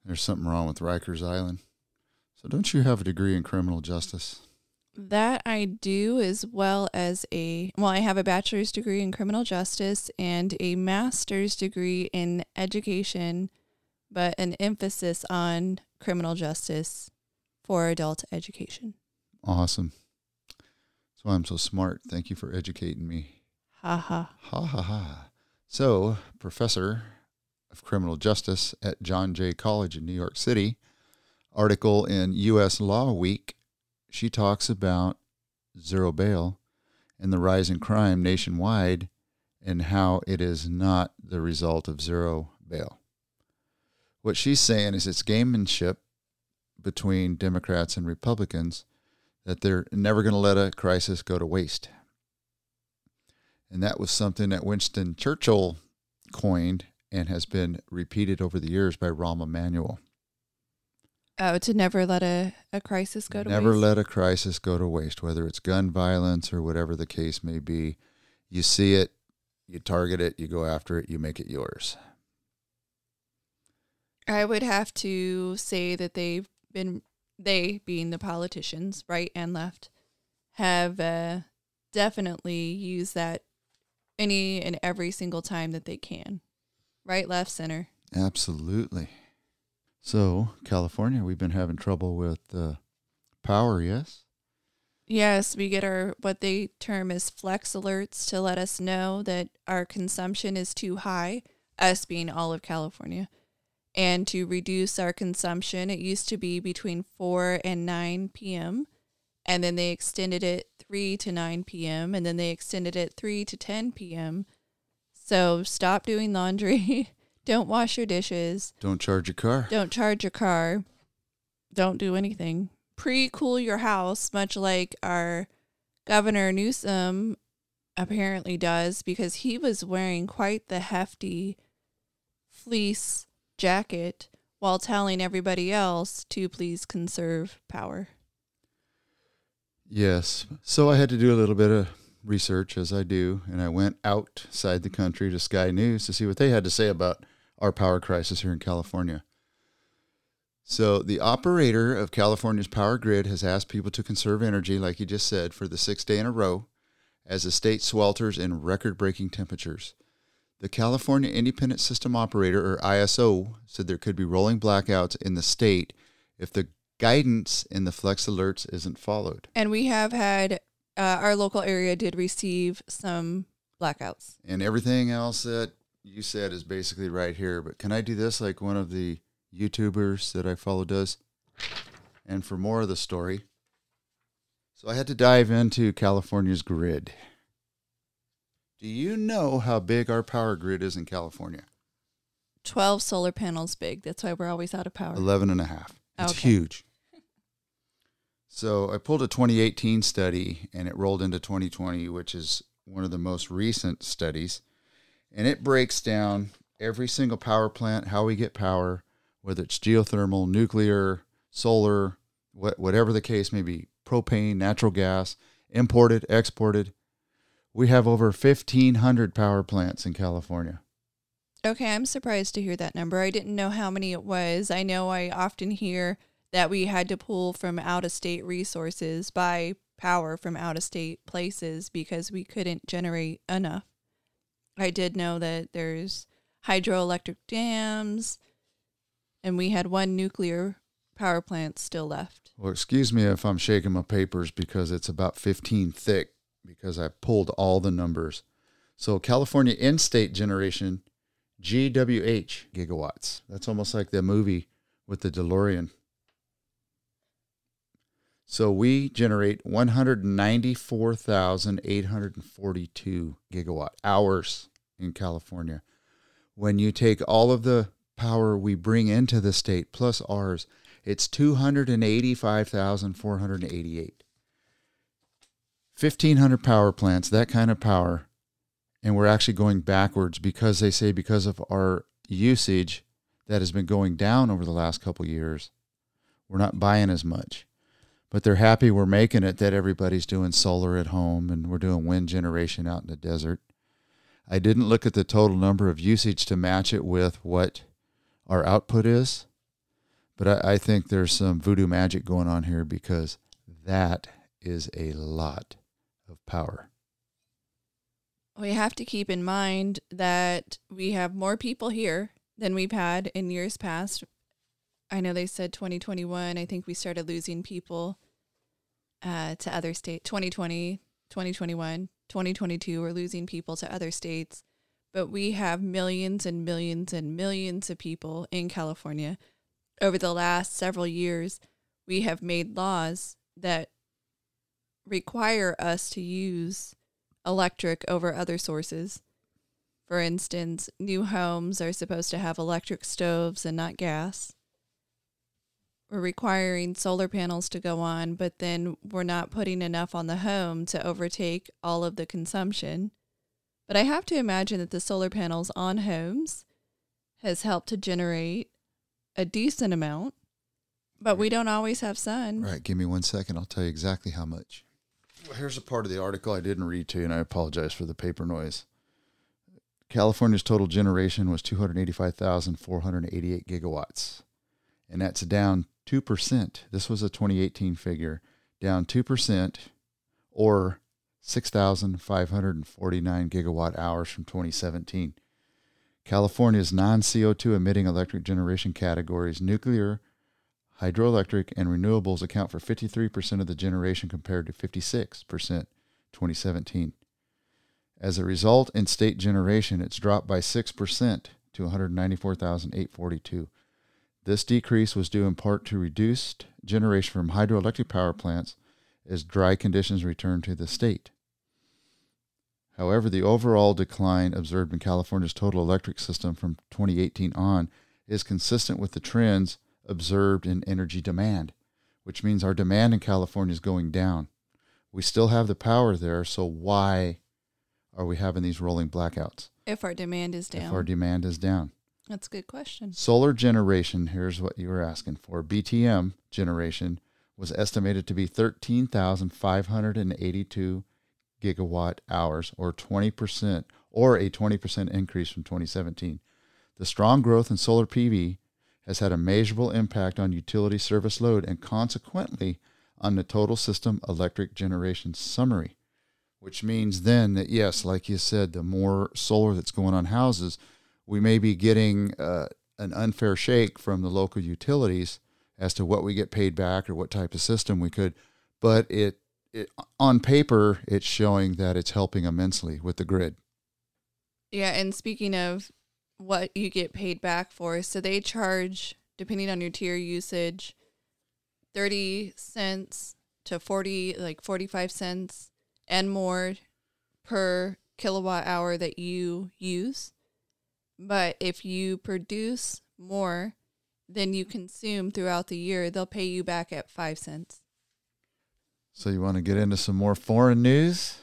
There's something wrong with Rikers Island. So don't you have a degree in criminal justice?
That I do, as well as a, well, I have a bachelor's degree in criminal justice and a master's degree in education, but an emphasis on criminal justice for adult education.
Awesome. That's why I'm so smart. Thank you for educating me.
Ha ha.
Ha ha ha. So, professor of criminal justice at John Jay College in New York City, article in U.S. Law Week, she talks about zero bail and the rise in crime nationwide and how it is not the result of zero bail. What she's saying is it's gamemanship between Democrats and Republicans that they're never going to let a crisis go to waste. And that was something that Winston Churchill coined and has been repeated over the years by Rahm Emanuel.
Oh, to never let a, a crisis go to
Never
waste.
let a crisis go to waste, whether it's gun violence or whatever the case may be. You see it, you target it, you go after it, you make it yours.
I would have to say that they've been, they being the politicians, right and left, have uh, definitely used that any and every single time that they can. Right, left, center.
Absolutely. So, California, we've been having trouble with uh, power, yes?
Yes, we get our what they term as flex alerts to let us know that our consumption is too high, us being all of California. And to reduce our consumption, it used to be between 4 and 9 p.m. And then they extended it 3 to 9 p.m. And then they extended it 3 to 10 p.m. So stop doing laundry. Don't wash your dishes.
Don't charge your car.
Don't charge your car. Don't do anything. Pre cool your house, much like our Governor Newsom apparently does, because he was wearing quite the hefty fleece jacket while telling everybody else to please conserve power.
Yes. So I had to do a little bit of research as I do, and I went outside the country to Sky News to see what they had to say about our power crisis here in California. So, the operator of California's power grid has asked people to conserve energy, like you just said, for the sixth day in a row as the state swelters in record breaking temperatures. The California Independent System Operator, or ISO, said there could be rolling blackouts in the state if the guidance in the flex alerts isn't followed.
And we have had, uh, our local area did receive some blackouts.
And everything else that you said is basically right here. But can I do this like one of the YouTubers that I follow does? And for more of the story, so I had to dive into California's grid. Do you know how big our power grid is in California?
12 solar panels big. That's why we're always out of power.
11 and a half. It's
Okay.
huge. So I pulled a 2018 study and it rolled into 2020, which is one of the most recent studies. And it breaks down every single power plant, how we get power, whether it's geothermal, nuclear, solar, what, whatever the case may be, propane, natural gas, imported, exported. We have over 1,500 power plants in California.
Okay, I'm surprised to hear that number. I didn't know how many it was. I know I often hear that we had to pull from out of state resources, buy power from out of state places because we couldn't generate enough. I did know that there's hydroelectric dams, and we had one nuclear power plant still left.
Well, excuse me if I'm shaking my papers because it's about 15 thick because I pulled all the numbers. So, California in state generation GWH gigawatts. That's almost like the movie with the DeLorean. So we generate 194,842 gigawatt hours in California. When you take all of the power we bring into the state plus ours, it's 285,488. 1,500 power plants, that kind of power. And we're actually going backwards because they say because of our usage that has been going down over the last couple years, we're not buying as much. But they're happy we're making it that everybody's doing solar at home and we're doing wind generation out in the desert. I didn't look at the total number of usage to match it with what our output is, but I, I think there's some voodoo magic going on here because that is a lot of power.
We have to keep in mind that we have more people here than we've had in years past. I know they said 2021. I think we started losing people uh, to other states. 2020, 2021, 2022, we're losing people to other states. But we have millions and millions and millions of people in California. Over the last several years, we have made laws that require us to use electric over other sources. For instance, new homes are supposed to have electric stoves and not gas. We're requiring solar panels to go on, but then we're not putting enough on the home to overtake all of the consumption. But I have to imagine that the solar panels on homes has helped to generate a decent amount, but we don't always have sun.
Right. Give me one second. I'll tell you exactly how much. Here's a part of the article I didn't read to you, and I apologize for the paper noise. California's total generation was 285,488 gigawatts, and that's down 2%. This was a 2018 figure, down 2% or 6,549 gigawatt hours from 2017. California's non CO2 emitting electric generation categories, nuclear, hydroelectric, and renewables account for 53% of the generation compared to 56% 2017. As a result, in state generation, it's dropped by 6% to 194,842. This decrease was due in part to reduced generation from hydroelectric power plants as dry conditions return to the state. However, the overall decline observed in California's total electric system from 2018 on is consistent with the trends observed in energy demand, which means our demand in California is going down. We still have the power there, so why are we having these rolling blackouts?
If our demand is down.
If our demand is down.
That's a good question.
Solar generation, here's what you were asking for. BTM generation was estimated to be 13,582 gigawatt hours or 20% or a 20% increase from 2017. The strong growth in solar PV has had a measurable impact on utility service load and consequently on the total system electric generation summary, which means then that, yes, like you said, the more solar that's going on houses, we may be getting uh, an unfair shake from the local utilities as to what we get paid back or what type of system we could. But it, it on paper, it's showing that it's helping immensely with the grid.
Yeah, and speaking of what you get paid back for. So they charge, depending on your tier usage, 30 cents to 40, like 45 cents and more per kilowatt hour that you use. But if you produce more than you consume throughout the year, they'll pay you back at 5 cents.
So you want to get into some more foreign news?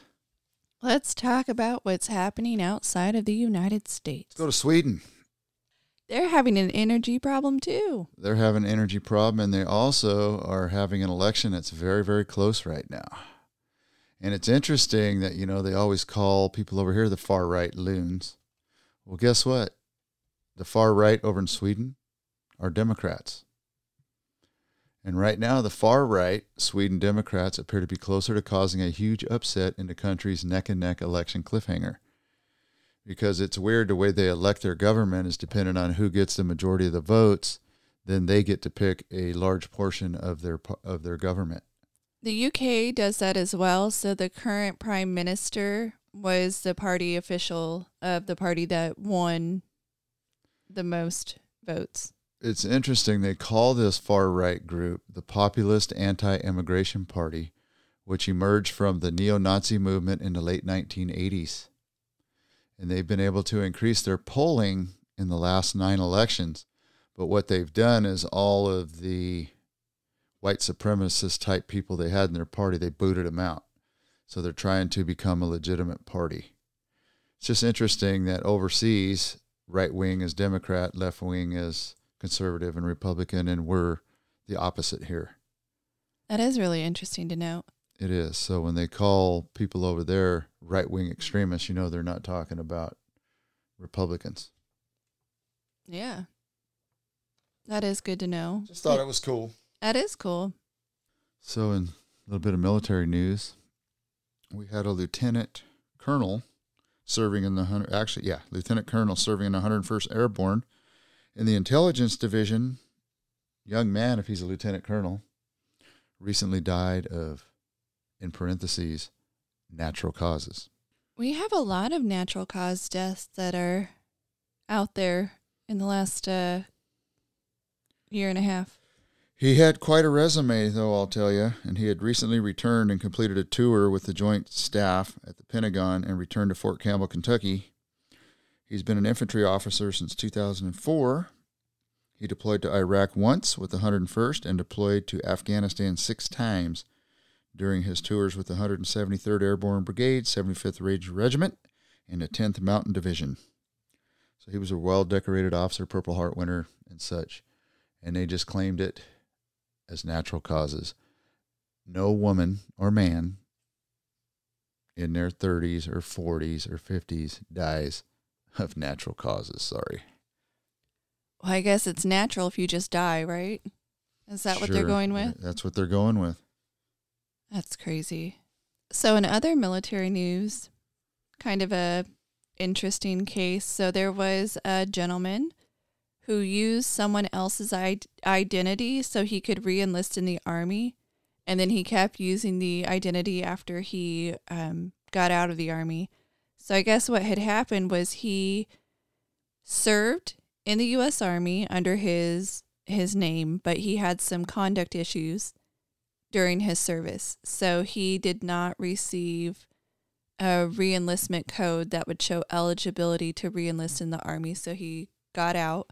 Let's talk about what's happening outside of the United States.
Let's go to Sweden.
They're having an energy problem too.
They're having an energy problem, and they also are having an election that's very, very close right now. And it's interesting that, you know, they always call people over here the far right loons. Well, guess what? The far right over in Sweden are Democrats. And right now, the far right Sweden Democrats appear to be closer to causing a huge upset in the country's neck and neck election cliffhanger. Because it's weird the way they elect their government is dependent on who gets the majority of the votes, then they get to pick a large portion of their of their government.
The UK does that as well. So the current prime minister was the party official of the party that won the most votes.
It's interesting. They call this far right group the Populist Anti Immigration Party, which emerged from the neo Nazi movement in the late 1980s. And they've been able to increase their polling in the last nine elections. But what they've done is all of the white supremacist type people they had in their party, they booted them out. So they're trying to become a legitimate party. It's just interesting that overseas, right wing is Democrat, left wing is conservative and Republican, and we're the opposite here.
That is really interesting to note.
It is. So when they call people over there right wing extremists, you know they're not talking about Republicans.
Yeah. That is good to know.
Just thought it was cool.
That is cool.
So, in a little bit of military news, we had a lieutenant colonel serving in the hundred. Actually, yeah, lieutenant colonel serving in the 101st Airborne in the intelligence division. Young man, if he's a lieutenant colonel, recently died of, in parentheses, natural causes.
We have a lot of natural cause deaths that are out there in the last uh, year and a half.
He had quite a resume, though, I'll tell you, and he had recently returned and completed a tour with the Joint Staff at the Pentagon and returned to Fort Campbell, Kentucky. He's been an infantry officer since 2004. He deployed to Iraq once with the 101st and deployed to Afghanistan six times during his tours with the 173rd Airborne Brigade, 75th Ranger Regiment, and the 10th Mountain Division. So he was a well decorated officer, Purple Heart winner, and such. And they just claimed it as natural causes. No woman or man in their 30s or 40s or 50s dies of natural causes. Sorry.
Well, I guess it's natural if you just die, right? Is that what they're going with?
That's what they're going with.
That's crazy. So in other military news, kind of a interesting case. So there was a gentleman who used someone else's identity so he could re-enlist in the army, and then he kept using the identity after he um, got out of the army. So I guess what had happened was he served in the U.S. Army under his his name, but he had some conduct issues during his service. So he did not receive a reenlistment code that would show eligibility to reenlist in the army. So he got out.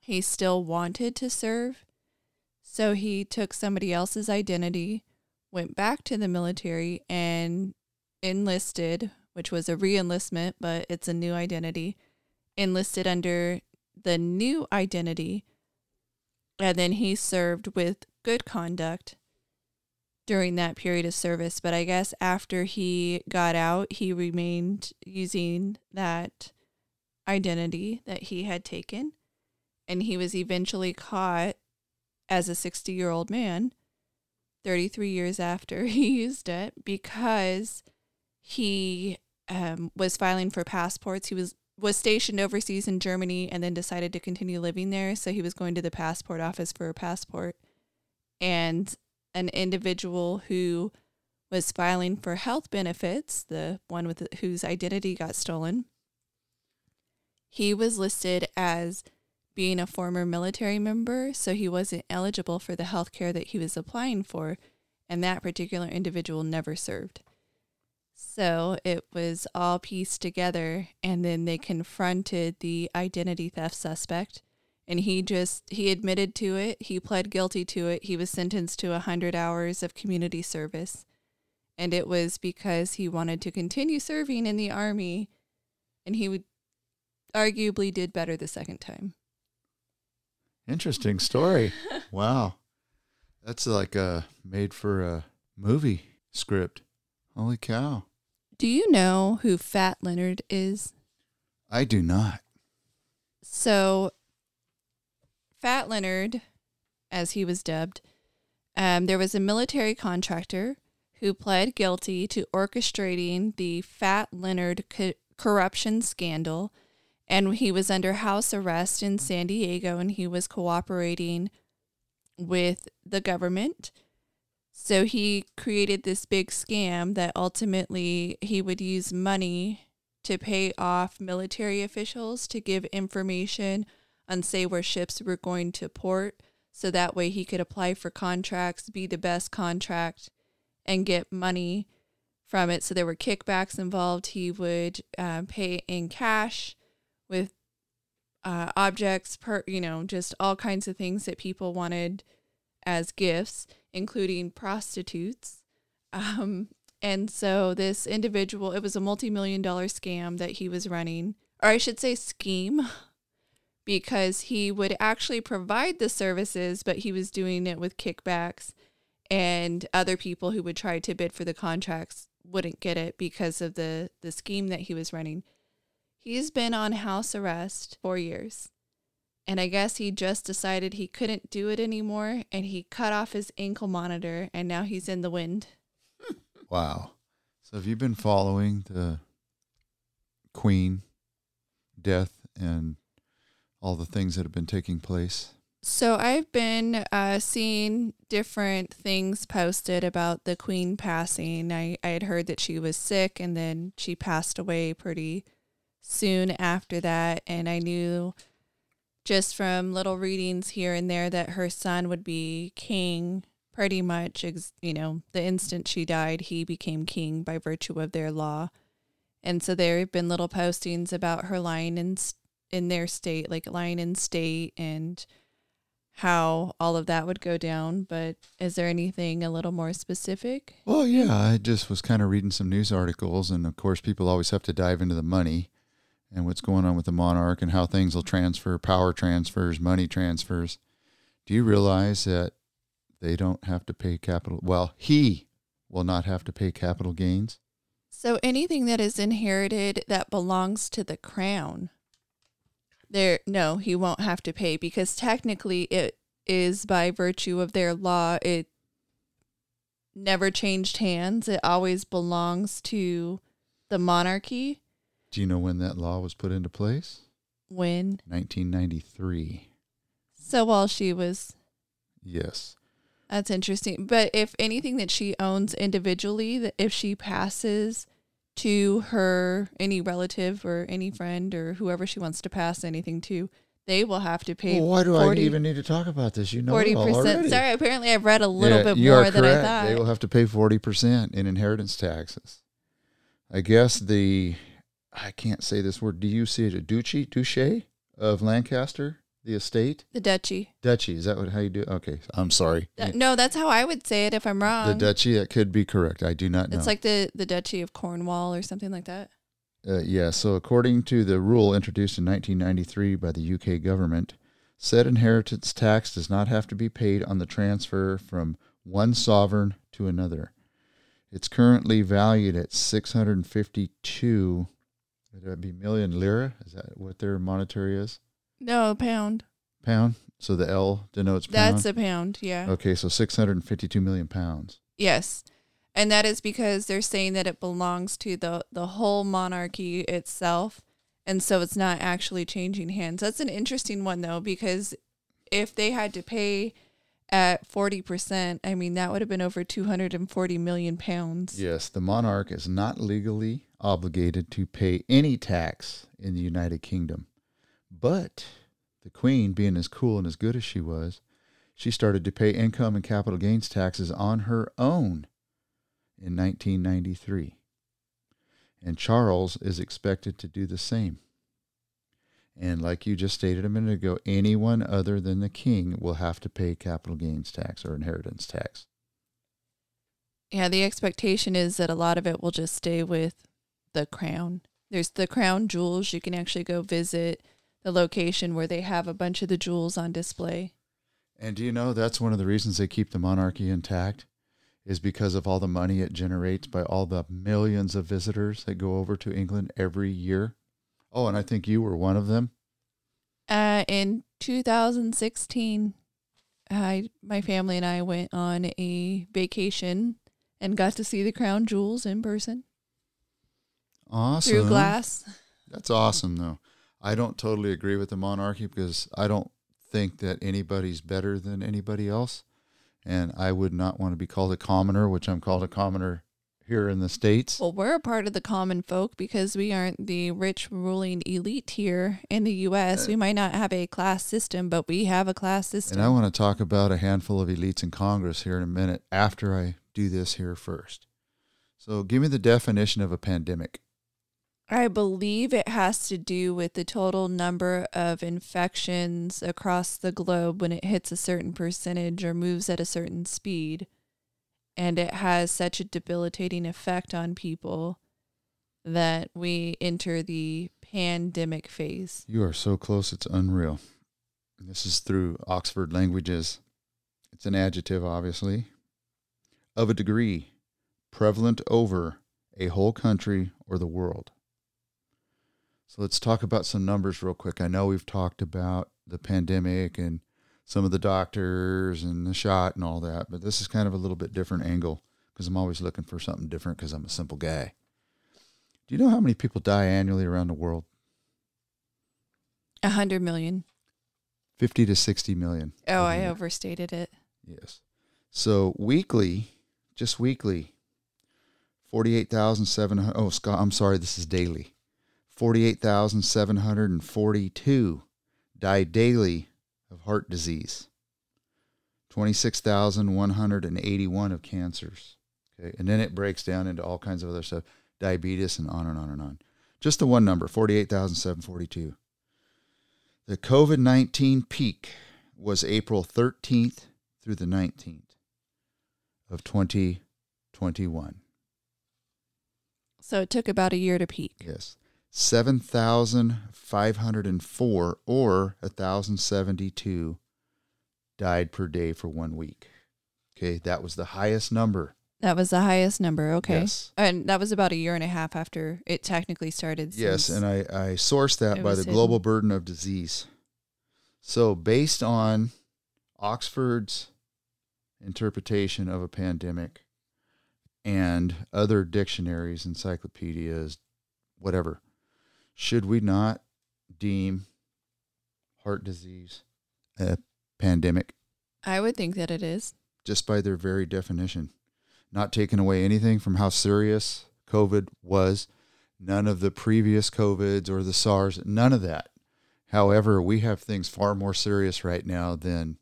He still wanted to serve. So he took somebody else's identity, went back to the military and enlisted, which was a reenlistment, but it's a new identity, enlisted under the new identity. And then he served with good conduct during that period of service. But I guess after he got out, he remained using that identity that he had taken. And he was eventually caught as a 60 year old man, 33 years after he used it, because he um, was filing for passports. He was was stationed overseas in Germany and then decided to continue living there. So he was going to the passport office for a passport. And an individual who was filing for health benefits, the one with whose identity got stolen, he was listed as being a former military member, so he wasn't eligible for the health care that he was applying for, and that particular individual never served. So it was all pieced together, and then they confronted the identity theft suspect, and he just he admitted to it. He pled guilty to it. He was sentenced to a hundred hours of community service, and it was because he wanted to continue serving in the army, and he would arguably did better the second time.
Interesting story. wow. That's like a made for a movie script. Holy cow.
Do you know who Fat Leonard is?
I do not.
So, Fat Leonard, as he was dubbed, um, there was a military contractor who pled guilty to orchestrating the Fat Leonard co- corruption scandal. And he was under house arrest in San Diego and he was cooperating with the government. So he created this big scam that ultimately he would use money to pay off military officials to give information on say where ships were going to port so that way he could apply for contracts, be the best contract, and get money from it. So there were kickbacks involved. He would uh, pay in cash with uh, objects, per you know, just all kinds of things that people wanted as gifts, including prostitutes. Um, and so this individual, it was a multi-million dollar scam that he was running, or I should say scheme because he would actually provide the services, but he was doing it with kickbacks, and other people who would try to bid for the contracts wouldn't get it because of the the scheme that he was running. He's been on house arrest for years. And I guess he just decided he couldn't do it anymore and he cut off his ankle monitor and now he's in the wind.
Wow. So have you been following the Queen death and all the things that have been taking place?
So I've been uh, seeing different things posted about the queen passing. I, I had heard that she was sick and then she passed away pretty soon after that. And I knew just from little readings here and there that her son would be king pretty much, you know, the instant she died, he became king by virtue of their law. And so there have been little postings about her lying in in their state, like lying in state, and how all of that would go down. But is there anything a little more specific?
Well, yeah, I just was kind of reading some news articles, and of course, people always have to dive into the money and what's going on with the monarch and how things will transfer, power transfers, money transfers. Do you realize that they don't have to pay capital? Well, he will not have to pay capital gains.
So anything that is inherited that belongs to the crown there no he won't have to pay because technically it is by virtue of their law it never changed hands it always belongs to the monarchy
do you know when that law was put into place
when
1993
so while she was
yes
that's interesting but if anything that she owns individually if she passes to her any relative or any friend or whoever she wants to pass anything to, they will have to pay.
Well, why do 40, I even need to talk about this? You know, forty percent.
Sorry, apparently I've read a little yeah, bit more than I thought.
They will have to pay forty percent in inheritance taxes. I guess the I can't say this word. Do you see it? a Duchy, Duche of Lancaster the estate?
The duchy.
Duchy. Is that what how you do? It? Okay, I'm sorry.
no, that's how I would say it if I'm wrong.
The duchy. That could be correct. I do not know.
It's like the the duchy of Cornwall or something like that.
Uh, yeah. So according to the rule introduced in 1993 by the UK government, said inheritance tax does not have to be paid on the transfer from one sovereign to another. It's currently valued at 652 would that be million lira? Is that what their monetary is?
No, pound.
Pound. So the L denotes pound.
That's a pound. Yeah.
Okay, so 652 million pounds.
Yes. And that is because they're saying that it belongs to the the whole monarchy itself and so it's not actually changing hands. That's an interesting one though because if they had to pay at 40%, I mean that would have been over 240 million pounds.
Yes, the monarch is not legally obligated to pay any tax in the United Kingdom. But the queen, being as cool and as good as she was, she started to pay income and capital gains taxes on her own in 1993. And Charles is expected to do the same. And like you just stated a minute ago, anyone other than the king will have to pay capital gains tax or inheritance tax.
Yeah, the expectation is that a lot of it will just stay with the crown. There's the crown jewels. You can actually go visit the location where they have a bunch of the jewels on display.
And do you know that's one of the reasons they keep the monarchy intact? Is because of all the money it generates by all the millions of visitors that go over to England every year. Oh, and I think you were one of them.
Uh, in 2016, I my family and I went on a vacation and got to see the crown jewels in person.
Awesome.
Through glass.
That's awesome, though. I don't totally agree with the monarchy because I don't think that anybody's better than anybody else. And I would not want to be called a commoner, which I'm called a commoner here in the States.
Well, we're a part of the common folk because we aren't the rich ruling elite here in the U.S.
Uh,
we might not have a class system, but we have a class system.
And I want to talk about a handful of elites in Congress here in a minute after I do this here first. So, give me the definition of a pandemic.
I believe it has to do with the total number of infections across the globe when it hits a certain percentage or moves at a certain speed. And it has such a debilitating effect on people that we enter the pandemic phase.
You are so close, it's unreal. This is through Oxford Languages. It's an adjective, obviously, of a degree prevalent over a whole country or the world. So let's talk about some numbers real quick. I know we've talked about the pandemic and some of the doctors and the shot and all that, but this is kind of a little bit different angle because I'm always looking for something different because I'm a simple guy. Do you know how many people die annually around the world?
A hundred million.
50 to 60 million.
Oh, I
year.
overstated it.
Yes. So weekly, just weekly, 48,700. Oh, Scott, I'm sorry, this is daily. 48,742 die daily of heart disease. 26,181 of cancers. Okay. And then it breaks down into all kinds of other stuff, diabetes and on and on and on. Just the one number, 48,742. The COVID 19 peak was April 13th through the 19th of 2021.
So it took about a year to peak.
Yes. 7,504 or 1,072 died per day for one week. Okay, that was the highest number.
That was the highest number. Okay.
Yes.
And that was about a year and a half after it technically started.
Yes, and I, I sourced that by the global burden of disease. So, based on Oxford's interpretation of a pandemic and other dictionaries, encyclopedias, whatever, should we not deem heart disease a pandemic
I would think that it is.
just by their very definition? Not taking away anything from how serious COVID was, none of the previous COVIDs or the SARS, none of that. However, we have things far more serious right now than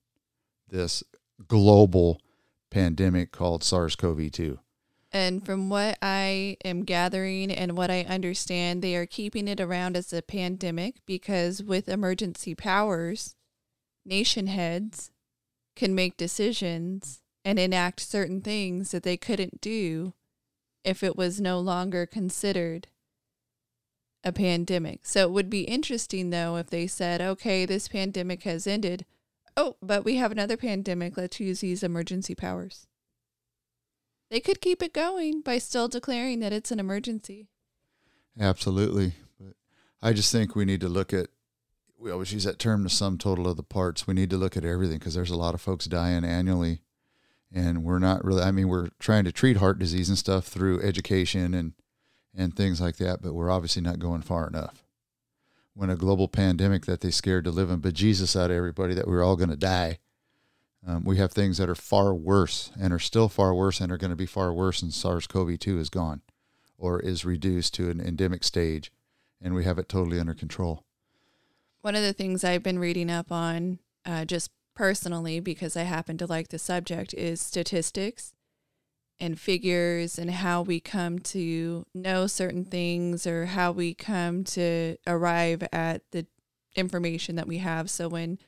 this global pandemic called SARS CoV 2.
And from what I am gathering and what I understand, they are keeping it around as a pandemic because with emergency powers, nation heads can make decisions and enact certain things that they couldn't do if it was no longer considered a pandemic. So it would be interesting though if they said, okay, this pandemic has ended. Oh, but we have another pandemic. Let's use these emergency powers. They could keep it going by still declaring that it's an emergency.
Absolutely. But I just think we need to look at, we always use that term, the sum total of the parts. We need to look at everything because there's a lot of folks dying annually. And we're not really, I mean, we're trying to treat heart disease and stuff through education and, and things like that, but we're obviously not going far enough. When a global pandemic that they scared to live in bejesus out of everybody that we were all going to die, um, we have things that are far worse and are still far worse and are going to be far worse and SARS-CoV-2 is gone or is reduced to an endemic stage and we have it totally under control.
One of the things I've been reading up on, uh, just personally, because I happen to like the subject, is statistics and figures and how we come to know certain things or how we come to arrive at the information that we have. So when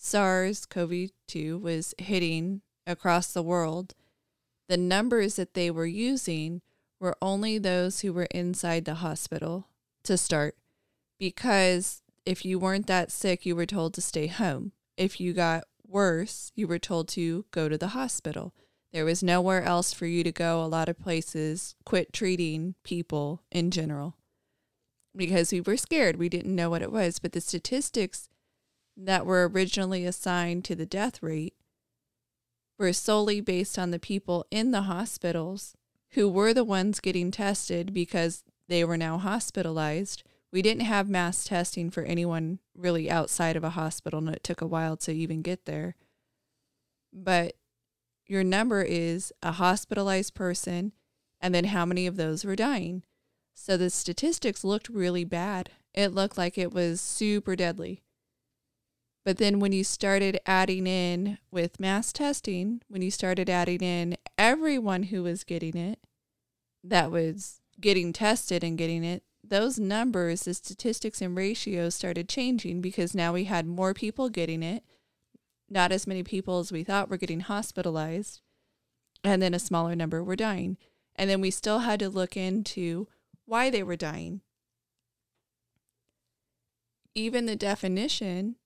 SARS CoV 2 was hitting across the world, the numbers that they were using were only those who were inside the hospital to start because if you weren't that sick, you were told to stay home. If you got worse, you were told to go to the hospital. There was nowhere else for you to go. A lot of places quit treating people in general because we were scared. We didn't know what it was. But the statistics that were originally assigned to the death rate were solely based on the people in the hospitals who were the ones getting tested because they were now hospitalized. We didn't have mass testing for anyone really outside of a hospital, and it took a while to even get there. But your number is a hospitalized person and then how many of those were dying. So the statistics looked really bad. It looked like it was super deadly. But then when you started adding in with mass testing, when you started adding in everyone who was getting it, that was getting tested and getting it, those numbers, the statistics and ratios started changing because now we had more people getting it, not as many people as we thought were getting hospitalized, and then a smaller number were dying. And then we still had to look into why they were dying. Even the definition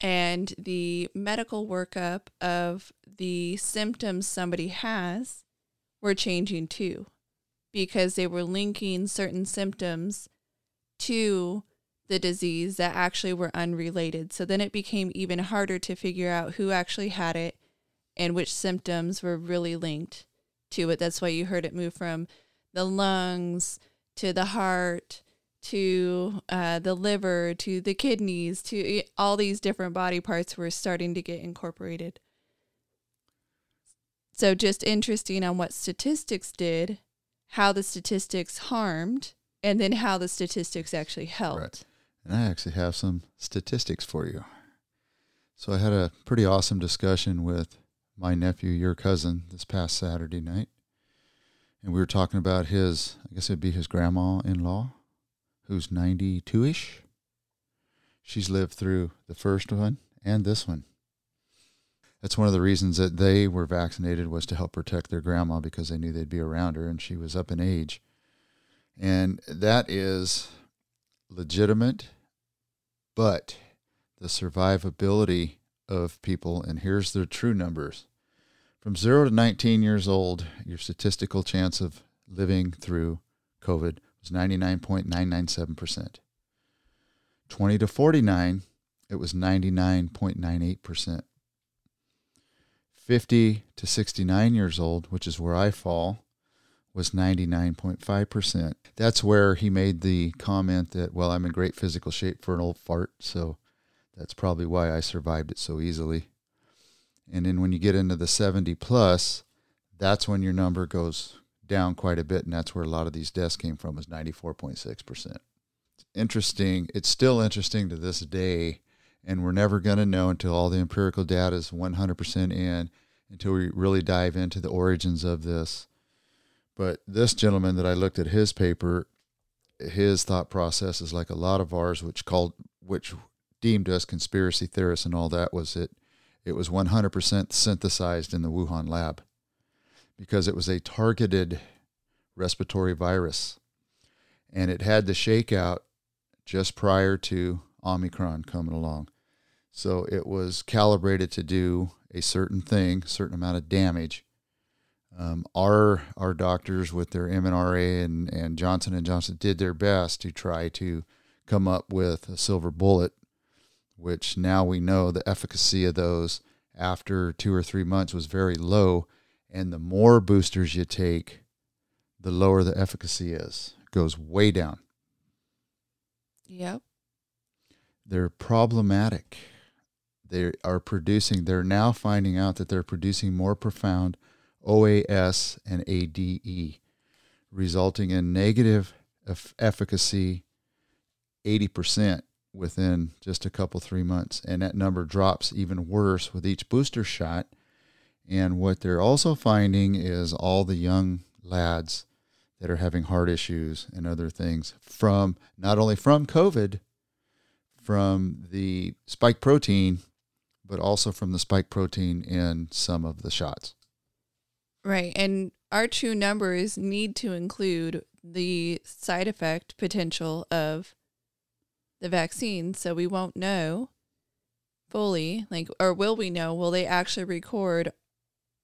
and the medical workup of the symptoms somebody has were changing too because they were linking certain symptoms to the disease that actually were unrelated. So then it became even harder to figure out who actually had it and which symptoms were really linked to it. That's why you heard it move from the lungs to the heart to uh, the liver to the kidneys to all these different body parts were starting to get incorporated. So, just interesting on what statistics did, how the statistics harmed, and then how the statistics actually helped. Right.
And I actually have some statistics for you. So, I had a pretty awesome discussion with my nephew, your cousin, this past Saturday night. And we were talking about his, I guess it'd be his grandma in law, who's 92 ish. She's lived through the first one and this one. That's one of the reasons that they were vaccinated was to help protect their grandma because they knew they'd be around her and she was up in age. And that is legitimate, but the survivability of people, and here's the true numbers. From zero to 19 years old, your statistical chance of living through COVID was 99.997%. 20 to 49, it was 99.98%. 50 to 69 years old, which is where I fall, was 99.5%. That's where he made the comment that, well, I'm in great physical shape for an old fart, so that's probably why I survived it so easily. And then when you get into the 70 plus, that's when your number goes down quite a bit. And that's where a lot of these deaths came from, was 94.6%. Interesting. It's still interesting to this day. And we're never going to know until all the empirical data is 100% in, until we really dive into the origins of this. But this gentleman that I looked at his paper, his thought process is like a lot of ours, which called, which deemed us conspiracy theorists and all that was it it was 100% synthesized in the Wuhan lab because it was a targeted respiratory virus and it had the shakeout just prior to Omicron coming along. So it was calibrated to do a certain thing, certain amount of damage. Um, our our doctors with their MNRA and, and Johnson and Johnson did their best to try to come up with a silver bullet which now we know the efficacy of those after two or three months was very low. And the more boosters you take, the lower the efficacy is. It goes way down.
Yep.
They're problematic. They are producing, they're now finding out that they're producing more profound OAS and ADE, resulting in negative efficacy 80% within just a couple, three months. And that number drops even worse with each booster shot. And what they're also finding is all the young lads that are having heart issues and other things from not only from COVID, from the spike protein, but also from the spike protein in some of the shots.
Right. And our true numbers need to include the side effect potential of the vaccine, so we won't know fully, like, or will we know? Will they actually record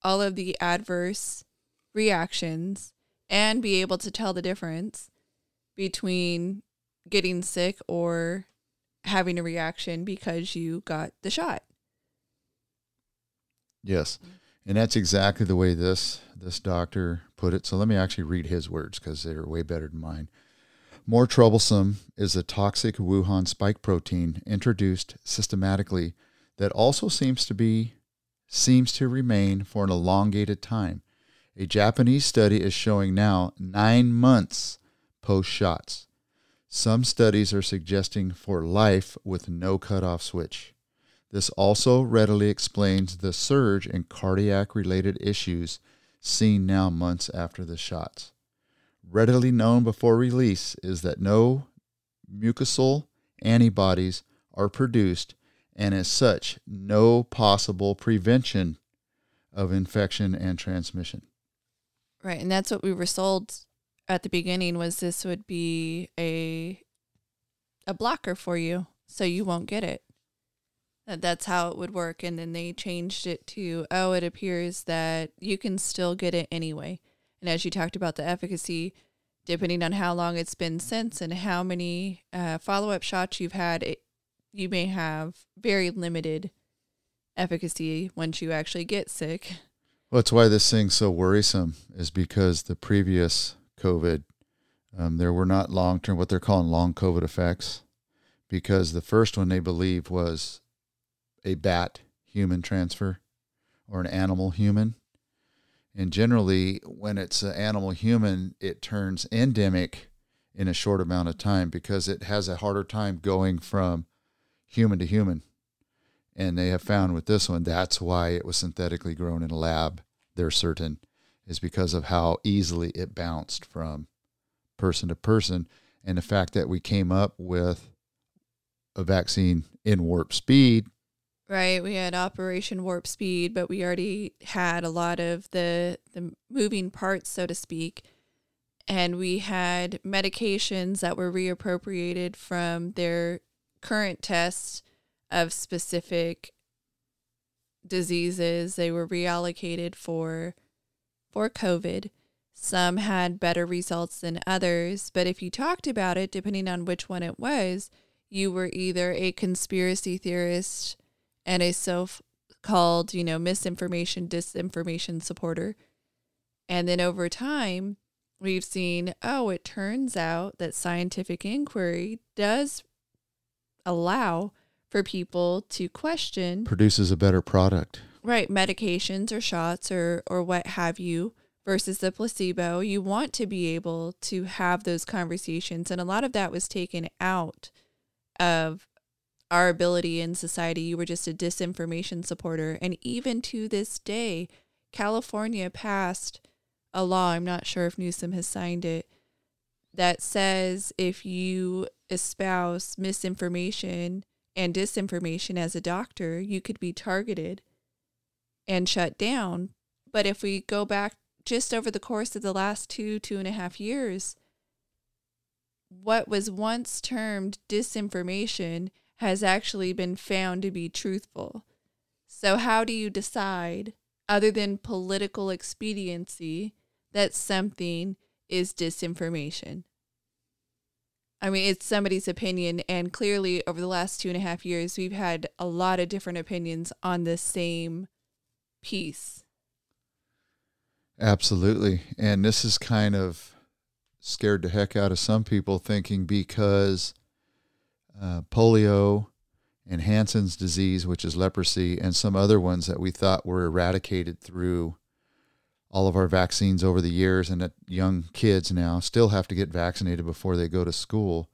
all of the adverse reactions and be able to tell the difference between getting sick or having a reaction because you got the shot?
Yes. And that's exactly the way this this doctor put it. So let me actually read his words because they're way better than mine. More troublesome is the toxic Wuhan spike protein introduced systematically that also seems to be seems to remain for an elongated time. A Japanese study is showing now nine months post shots. Some studies are suggesting for life with no cutoff switch. This also readily explains the surge in cardiac related issues seen now months after the shots. Readily known before release is that no mucosal antibodies are produced, and as such, no possible prevention of infection and transmission.
Right, and that's what we were sold at the beginning was this would be a a blocker for you so you won't get it. That's how it would work and then they changed it to oh it appears that you can still get it anyway. And as you talked about the efficacy depending on how long it's been since and how many uh, follow-up shots you've had it, you may have very limited efficacy once you actually get sick.
Well, that's why this thing's so worrisome, is because the previous COVID, um, there were not long term, what they're calling long COVID effects, because the first one they believe was a bat human transfer or an animal human. And generally, when it's an animal human, it turns endemic in a short amount of time because it has a harder time going from human to human. And they have found with this one, that's why it was synthetically grown in a lab. They're certain is because of how easily it bounced from person to person. And the fact that we came up with a vaccine in warp speed.
Right. We had Operation Warp Speed, but we already had a lot of the, the moving parts, so to speak. And we had medications that were reappropriated from their current tests of specific diseases. They were reallocated for for COVID. Some had better results than others, but if you talked about it, depending on which one it was, you were either a conspiracy theorist and a self called, you know, misinformation, disinformation supporter. And then over time, we've seen, oh, it turns out that scientific inquiry does allow for people to question
produces a better product.
Right, medications or shots or or what have you versus the placebo. You want to be able to have those conversations and a lot of that was taken out of our ability in society. You were just a disinformation supporter and even to this day California passed a law, I'm not sure if Newsom has signed it, that says if you espouse misinformation and disinformation as a doctor, you could be targeted and shut down. But if we go back just over the course of the last two, two and a half years, what was once termed disinformation has actually been found to be truthful. So, how do you decide, other than political expediency, that something is disinformation? I mean, it's somebody's opinion, and clearly over the last two and a half years, we've had a lot of different opinions on the same piece.
Absolutely. And this is kind of scared the heck out of some people thinking because uh, polio and Hansen's disease, which is leprosy, and some other ones that we thought were eradicated through all of our vaccines over the years, and that young kids now still have to get vaccinated before they go to school.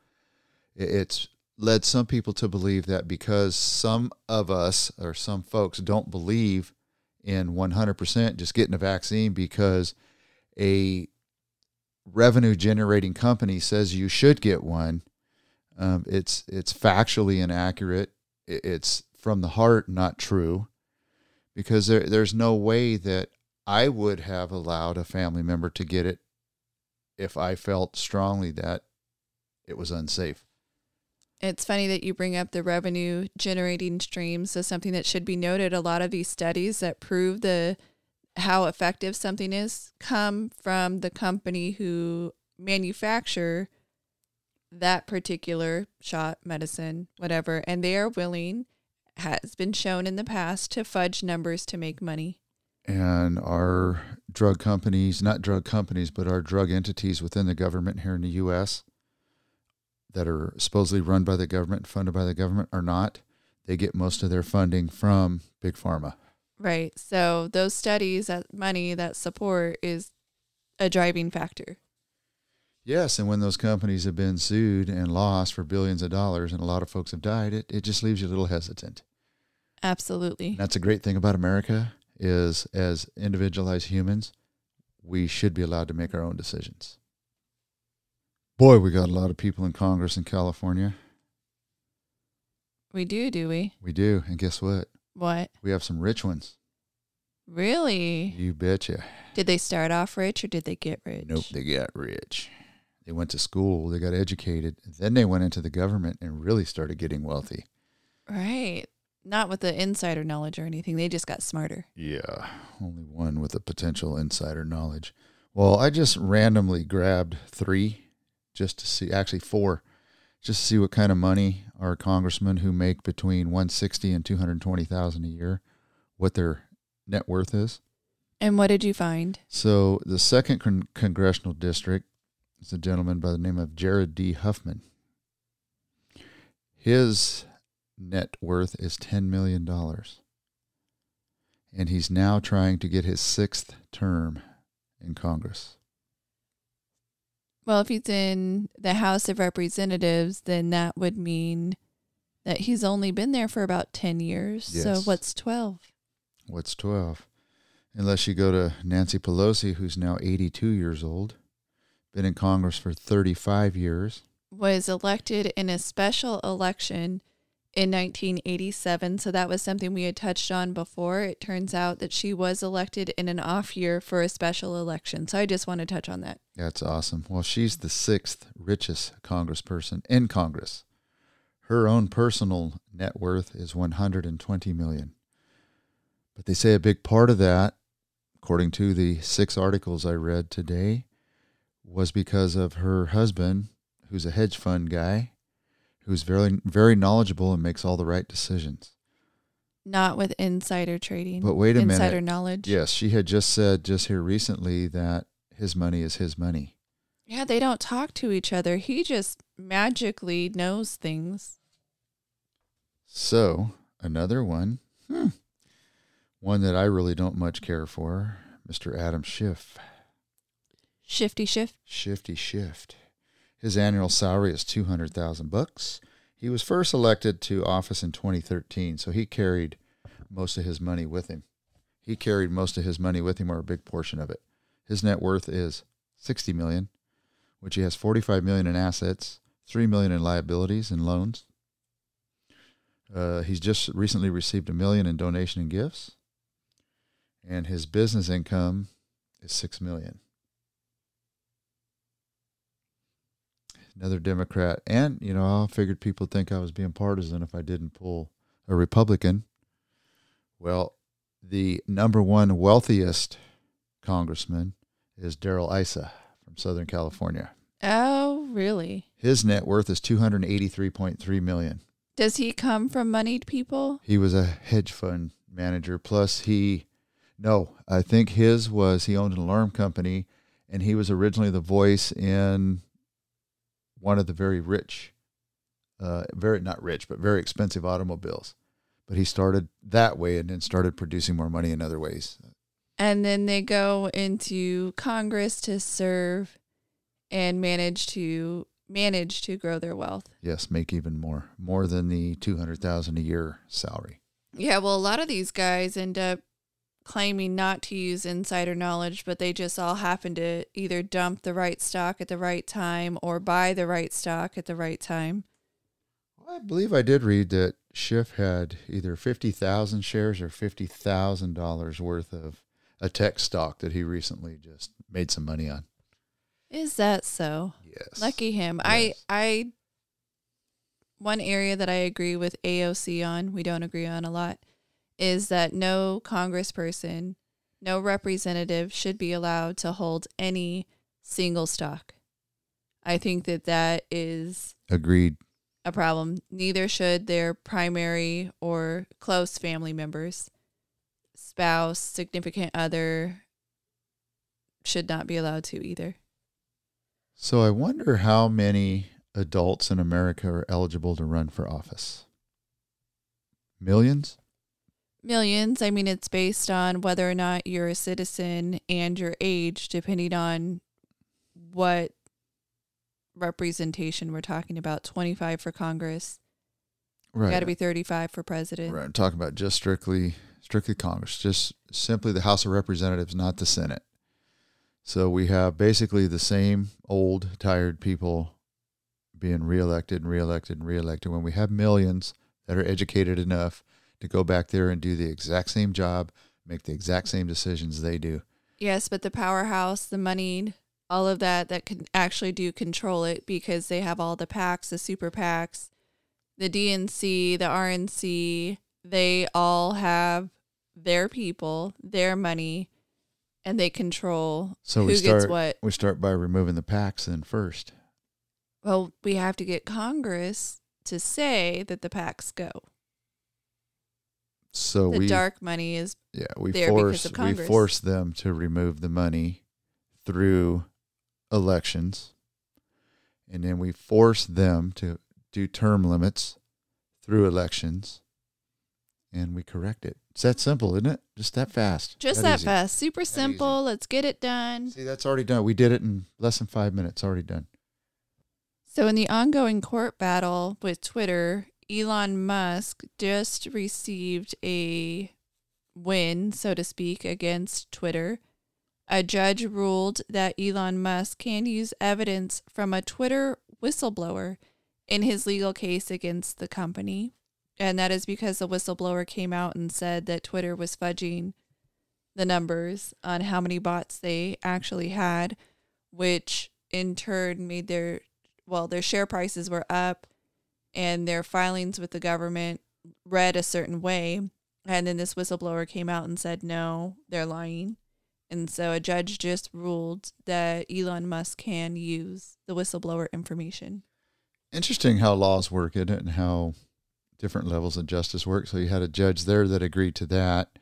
It's led some people to believe that because some of us or some folks don't believe in 100% just getting a vaccine because a revenue generating company says you should get one, um, it's it's factually inaccurate. It's from the heart not true because there, there's no way that I would have allowed a family member to get it if I felt strongly that it was unsafe.
It's funny that you bring up the revenue generating streams as something that should be noted. A lot of these studies that prove the how effective something is come from the company who manufacture that particular shot, medicine, whatever, and they are willing has been shown in the past to fudge numbers to make money
and our drug companies, not drug companies, but our drug entities within the government here in the U.S. that are supposedly run by the government, funded by the government, are not. They get most of their funding from big pharma.
Right. So those studies, that money, that support is a driving factor.
Yes, and when those companies have been sued and lost for billions of dollars and a lot of folks have died, it, it just leaves you a little hesitant.
Absolutely.
That's a great thing about America is as individualized humans, we should be allowed to make our own decisions. Boy, we got a lot of people in Congress in California.
We do, do we?
We do. And guess what?
What?
We have some rich ones.
Really?
You betcha.
Did they start off rich or did they get rich?
Nope, they got rich. They went to school, they got educated, then they went into the government and really started getting wealthy.
Right. Not with the insider knowledge or anything. They just got smarter.
Yeah, only one with a potential insider knowledge. Well, I just randomly grabbed three just to see, actually four, just to see what kind of money our congressmen who make between 160 and 220,000 a year, what their net worth is.
And what did you find?
So the second con- congressional district is a gentleman by the name of Jared D. Huffman. His net worth is $10 million. And he's now trying to get his sixth term in Congress.
Well, if he's in the House of Representatives, then that would mean that he's only been there for about 10 years. So what's 12?
What's 12? Unless you go to Nancy Pelosi, who's now 82 years old, been in Congress for 35 years.
Was elected in a special election in 1987. So that was something we had touched on before. It turns out that she was elected in an off year for a special election. So I just want to touch on that.
That's awesome. Well, she's the sixth richest congressperson in Congress. Her own personal net worth is 120 million. But they say a big part of that, according to the six articles I read today, was because of her husband, who's a hedge fund guy, who's very very knowledgeable and makes all the right decisions.
Not with insider trading.
But wait a minute.
insider knowledge.
Yes, she had just said just here recently that his money is his money.
Yeah, they don't talk to each other. He just magically knows things.
So, another one, hmm, one that I really don't much care for, Mr. Adam Schiff.
Shifty shift.
Shifty Shift. His annual salary is 200,000 bucks. He was first elected to office in 2013, so he carried most of his money with him. He carried most of his money with him or a big portion of it. His net worth is 60 million, which he has 45 million in assets, 3 million in liabilities and loans. Uh, he's just recently received a million in donation and gifts, and his business income is 6 million. Another Democrat. And, you know, I figured people think I was being partisan if I didn't pull a Republican. Well, the number one wealthiest congressman is Darrell Issa from Southern California.
Oh, really?
His net worth is 283.3 million.
Does he come from moneyed people?
He was a hedge fund manager plus he no, I think his was he owned an alarm company and he was originally the voice in one of the very rich, uh, very not rich, but very expensive automobiles. But he started that way and then started producing more money in other ways.
And then they go into Congress to serve and manage to manage to grow their wealth.
Yes, make even more, more than the two hundred thousand a year salary.
Yeah, well, a lot of these guys end up claiming not to use insider knowledge, but they just all happen to either dump the right stock at the right time or buy the right stock at the right time.
I believe I did read that Schiff had either fifty thousand shares or fifty thousand dollars worth of a tech stock that he recently just made some money on.
Is that so?
Yes.
Lucky him.
Yes.
I I one area that I agree with AOC on, we don't agree on a lot, is that no congressperson, no representative should be allowed to hold any single stock. I think that that is
Agreed.
a problem. Neither should their primary or close family members, spouse, significant other should not be allowed to either.
So I wonder how many adults in America are eligible to run for office. Millions?
Millions. I mean, it's based on whether or not you're a citizen and your age, depending on what representation we're talking about 25 for Congress.
Right.
Got to be 35 for president.
Right. I'm talking about just strictly strictly Congress, just simply the House of Representatives, not the Senate. So we have basically the same old, tired people being reelected and reelected and reelected when we have millions that are educated enough to go back there and do the exact same job, make the exact same decisions they do.
Yes, but the powerhouse, the money, all of that, that can actually do control it because they have all the PACs, the super PACs, the DNC, the RNC, they all have their people, their money, and they control
So we start
what.
we start by removing the PACs then first.
Well, we have to get Congress to say that the PACs go.
So
The
we
dark money is
yeah, we force we force them to remove the money through elections. And then we force them to do term limits through elections. And we correct it. It's that simple, isn't it? Just that fast.
just that
easy.
fast. Super
easy.
simple. Let's get it done.
See, that's already done. We did it in less than five minutes. Already done.
So, in the ongoing court battle with Twitter, Elon Musk just received a win, so to speak, against Twitter. A judge ruled that Elon Musk can use evidence from a Twitter whistleblower in his legal case against the company. And that is because the whistleblower came out and said that Twitter was fudging the numbers on how many bots they actually had, which in turn made their well, their share prices were up and their filings with the government read a certain way. And then this whistleblower came out and said, no, they're lying. And so a judge just ruled that Elon Musk can use the whistleblower information.
Interesting how laws work, isn't it? And how different levels of justice work. So you had a judge there that agreed to that.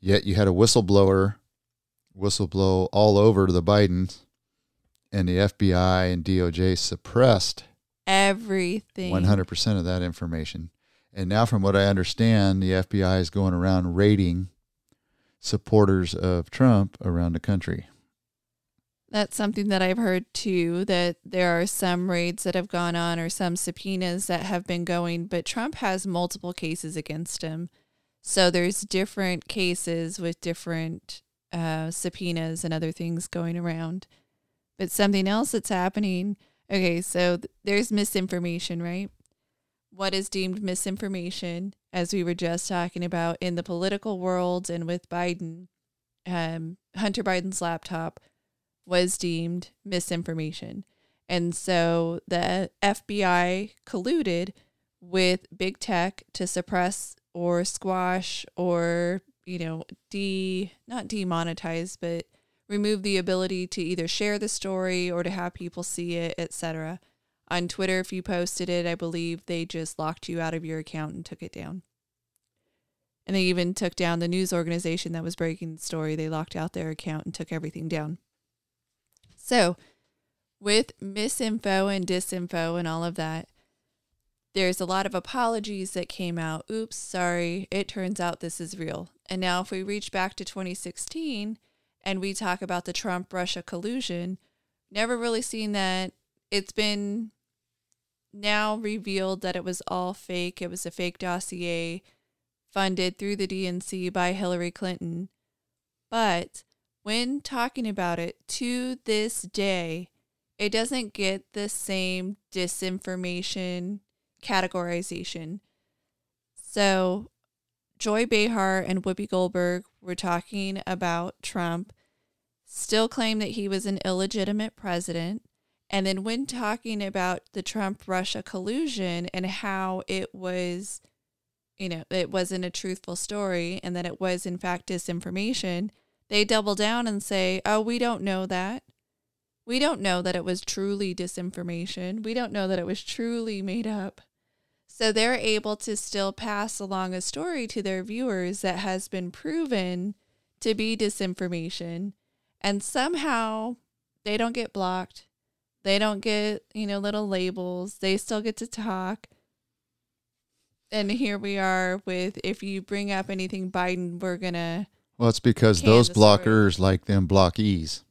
Yet you had a whistleblower whistleblow all over the Bidens, and the FBI and DOJ suppressed
Everything.
100% of that information. And now, from what I understand, the FBI is going around raiding supporters of Trump around the country.
That's something that I've heard too, that there are some raids that have gone on or some subpoenas that have been going, but Trump has multiple cases against him. So there's different cases with different uh, subpoenas and other things going around. But something else that's happening. Okay, so th- there's misinformation, right? What is deemed misinformation, as we were just talking about in the political world and with Biden, um, Hunter Biden's laptop was deemed misinformation. And so the FBI colluded with big tech to suppress or squash or, you know, de not demonetize, but remove the ability to either share the story or to have people see it, etc. On Twitter, if you posted it, I believe they just locked you out of your account and took it down. And they even took down the news organization that was breaking the story. They locked out their account and took everything down. So, with misinfo and disinfo and all of that, there's a lot of apologies that came out. Oops, sorry, it turns out this is real. And now, if we reach back to 2016 and we talk about the Trump Russia collusion, never really seen that. It's been now revealed that it was all fake. It was a fake dossier funded through the DNC by Hillary Clinton. But when talking about it to this day, it doesn't get the same disinformation categorization. So, Joy Behar and Whoopi Goldberg were talking about Trump, still claim that he was an illegitimate president. And then, when talking about the Trump Russia collusion and how it was, you know, it wasn't a truthful story and that it was, in fact, disinformation, they double down and say, oh, we don't know that. We don't know that it was truly disinformation. We don't know that it was truly made up. So they're able to still pass along a story to their viewers that has been proven to be disinformation. And somehow they don't get blocked. They don't get, you know, little labels. They still get to talk. And here we are with if you bring up anything Biden, we're gonna
Well, it's because those
the story.
blockers like them block ease.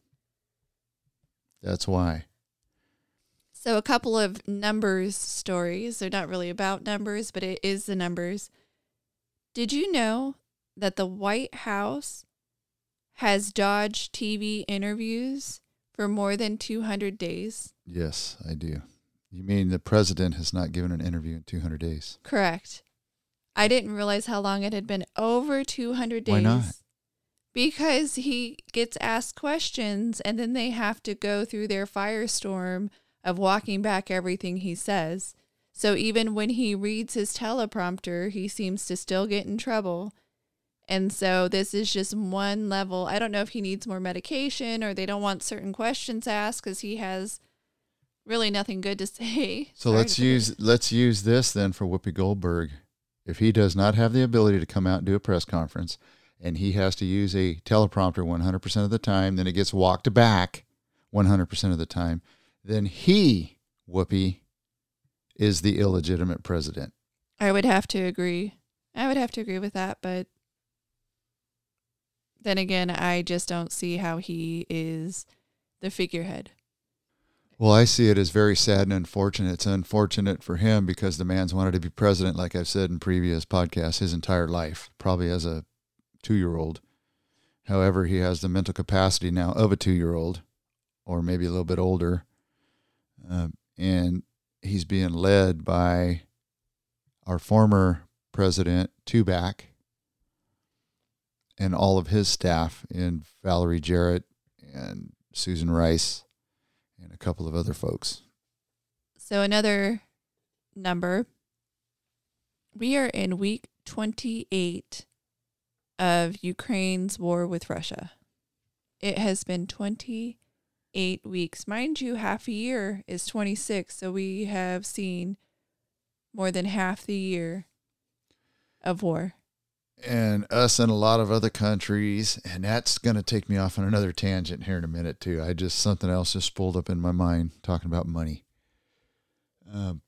That's why.
So, a couple of numbers stories. They're not really about numbers, but it is the numbers. Did you know that the White House has dodged TV interviews for more than 200 days?
Yes, I do. You mean the president has not given an interview in 200 days?
Correct. I didn't realize how long it had been over 200 days.
Why not?
Because he gets asked questions and then they have to go through their firestorm of walking back everything he says. So even when he reads his teleprompter, he seems to still get in trouble. And so this is just one level. I don't know if he needs more medication or they don't want certain questions asked because he has really nothing good to say.
So
Sorry
let's
it-
use let's use this then for Whoopi Goldberg. If he does not have the ability to come out and do a press conference, and he has to use a teleprompter 100% of the time, then it gets walked back 100% of the time, then he, Whoopi, is the illegitimate president.
I would have to agree. I would have to agree with that, but then again, I just don't see how he is the figurehead.
Well, I see it as very sad and unfortunate. It's unfortunate for him because the man's wanted to be president, like I've said in previous podcasts, his entire life, probably as a two year old. However, he has the mental capacity now of a two year old, or maybe a little bit older. Uh, and he's being led by our former president, Tubac, and all of his staff in Valerie Jarrett and Susan Rice and a couple of other folks.
So, another number we are in week 28 of Ukraine's war with Russia. It has been 28 weeks. Mind you, half a year is 26. So, we have seen more than half the year of war.
And us and a lot of other countries, and that's going to take me off on another tangent here in a minute too. I just something else just pulled up in my mind talking about money. Um,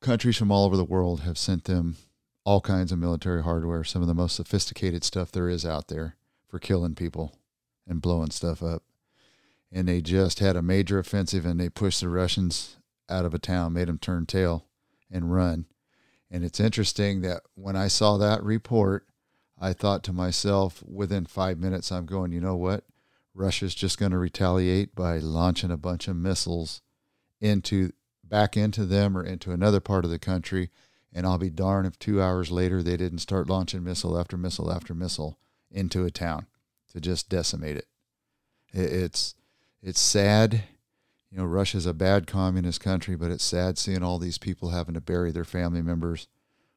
countries from all over the world have sent them all kinds of military hardware, some of the most sophisticated stuff there is out there for killing people and blowing stuff up. And they just had a major offensive and they pushed the Russians out of a town, made them turn tail and run. And it's interesting that when I saw that report, I thought to myself, within five minutes, I'm going, you know what? Russia's just going to retaliate by launching a bunch of missiles into back into them or into another part of the country. And I'll be darned if two hours later they didn't start launching missile after missile after missile into a town to just decimate it. It- It's it's sad. You know, Russia's a bad communist country, but it's sad seeing all these people having to bury their family members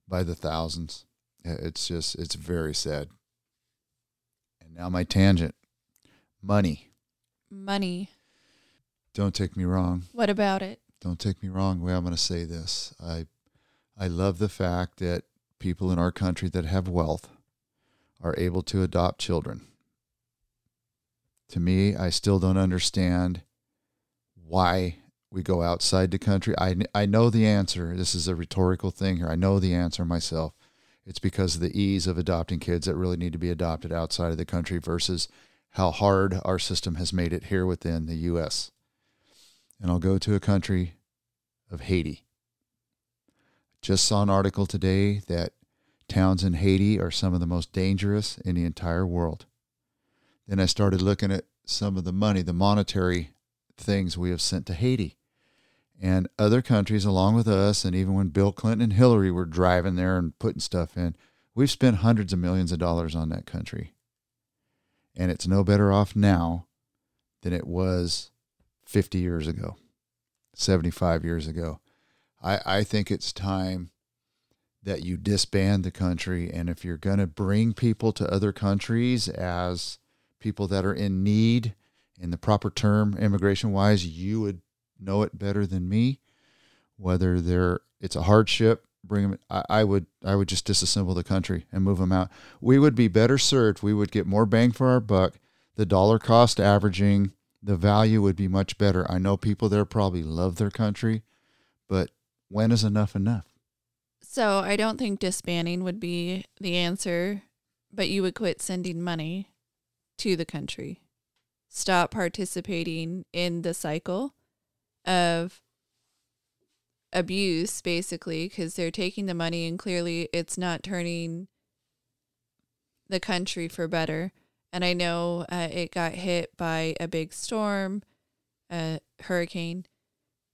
by the thousands. Uh, it's just it's very sad. And now my tangent. Money.
Money.
Don't take me wrong.
What about it?
Don't take me wrong. Way I'm going to say this. I I love the fact that people in our country that have wealth are able to adopt children. To me, I still don't understand why we go outside the country. I, I know the answer. This is a rhetorical thing here. I know the answer myself. It's because of the ease of adopting kids that really need to be adopted outside of the country versus how hard our system has made it here within the U.S. And I'll go to a country of Haiti. Just saw an article today that towns in Haiti are some of the most dangerous in the entire world. Then I started looking at some of the money, the monetary things we have sent to Haiti. And other countries, along with us, and even when Bill Clinton and Hillary were driving there and putting stuff in, we've spent hundreds of millions of dollars on that country. And it's no better off now than it was 50 years ago, 75 years ago. I, I think it's time that you disband the country. And if you're going to bring people to other countries as people that are in need, in the proper term, immigration wise, you would know it better than me. Whether they're it's a hardship, bring them. I, I would I would just disassemble the country and move them out. We would be better served. We would get more bang for our buck. The dollar cost averaging, the value would be much better. I know people there probably love their country, but when is enough enough?
So I don't think disbanding would be the answer, but you would quit sending money to the country. Stop participating in the cycle of abuse, basically, because they're taking the money and clearly it's not turning the country for better. And I know uh, it got hit by a big storm, a hurricane,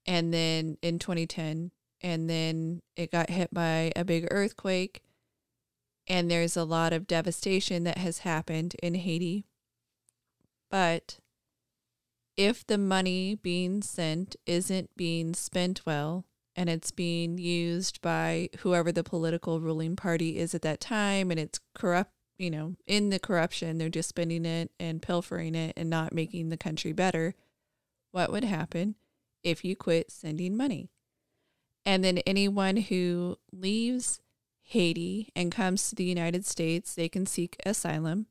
and then in 2010, and then it got hit by a big earthquake. And there's a lot of devastation that has happened in Haiti. But if the money being sent isn't being spent well and it's being used by whoever the political ruling party is at that time and it's corrupt, you know, in the corruption, they're just spending it and pilfering it and not making the country better, what would happen if you quit sending money? And then anyone who leaves Haiti and comes to the United States, they can seek asylum.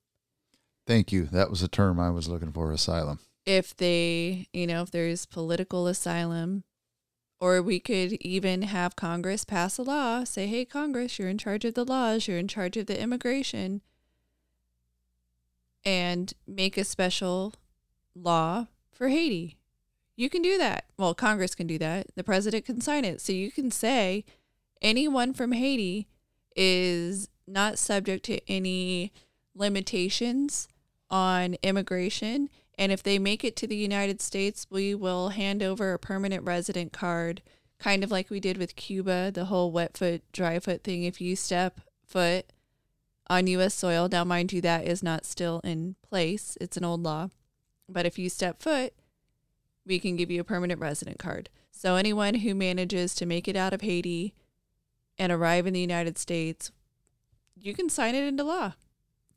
Thank you. That was a term I was looking for asylum.
If they, you know, if there's political asylum, or we could even have Congress pass a law, say, hey, Congress, you're in charge of the laws, you're in charge of the immigration, and make a special law for Haiti. You can do that. Well, Congress can do that. The president can sign it. So you can say anyone from Haiti is not subject to any limitations on immigration. And if they make it to the United States, we will hand over a permanent resident card, kind of like we did with Cuba, the whole wet foot, dry foot thing. If you step foot on U.S. soil, now mind you, that is not still in place, it's an old law. But if you step foot, we can give you a permanent resident card. So anyone who manages to make it out of Haiti and arrive in the United States, you can sign it into law.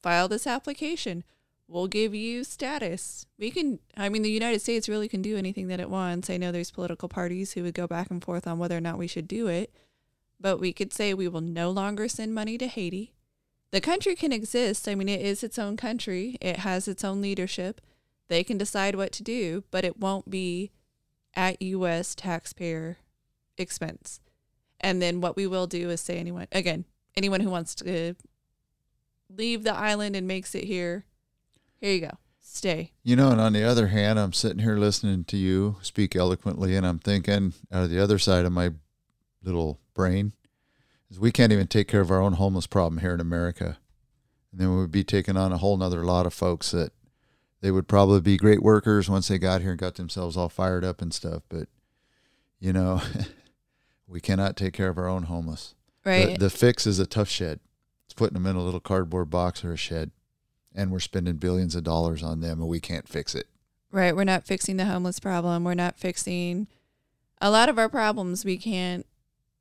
File this application. We'll give you status. We can, I mean, the United States really can do anything that it wants. I know there's political parties who would go back and forth on whether or not we should do it, but we could say we will no longer send money to Haiti. The country can exist. I mean, it is its own country, it has its own leadership they can decide what to do, but it won't be at U.S. taxpayer expense. And then what we will do is say anyone, again, anyone who wants to leave the island and makes it here, here you go. Stay.
You know, and on the other hand, I'm sitting here listening to you speak eloquently, and I'm thinking out of the other side of my little brain is we can't even take care of our own homeless problem here in America. And then we'd be taking on a whole nother lot of folks that they would probably be great workers once they got here and got themselves all fired up and stuff. But you know, we cannot take care of our own homeless.
Right.
The, the fix is a Tuff Shed. It's putting them in a little cardboard box or a shed, and we're spending billions of dollars on them, and we can't fix it.
Right. We're not fixing the homeless problem. We're not fixing a lot of our problems. We can't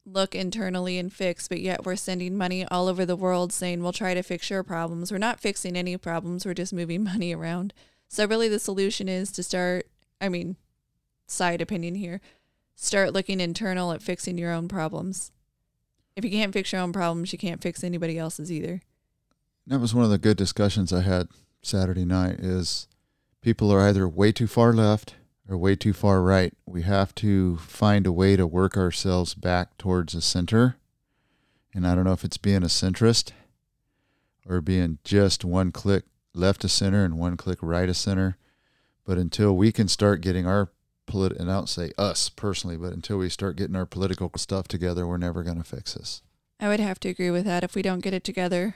look internally and fix, but yet we're sending money all over the world saying we'll try to fix your problems. We're not fixing any problems. We're just moving money around. So really the solution is to start, I mean, side opinion here, start looking internal at fixing your own problems. If you can't fix your own problems, you can't fix anybody else's either.
That was one of the good discussions I had Saturday night is people are either way too far left or way too far right. We have to find a way to work ourselves back towards the center. And I don't know if it's being a centrist or being just one click left of center and one click right of center. But until we can start getting our political, and I don't say us personally, but until we start getting our political stuff together, we're never going to fix this.
I would have to agree with that. If we don't get it together,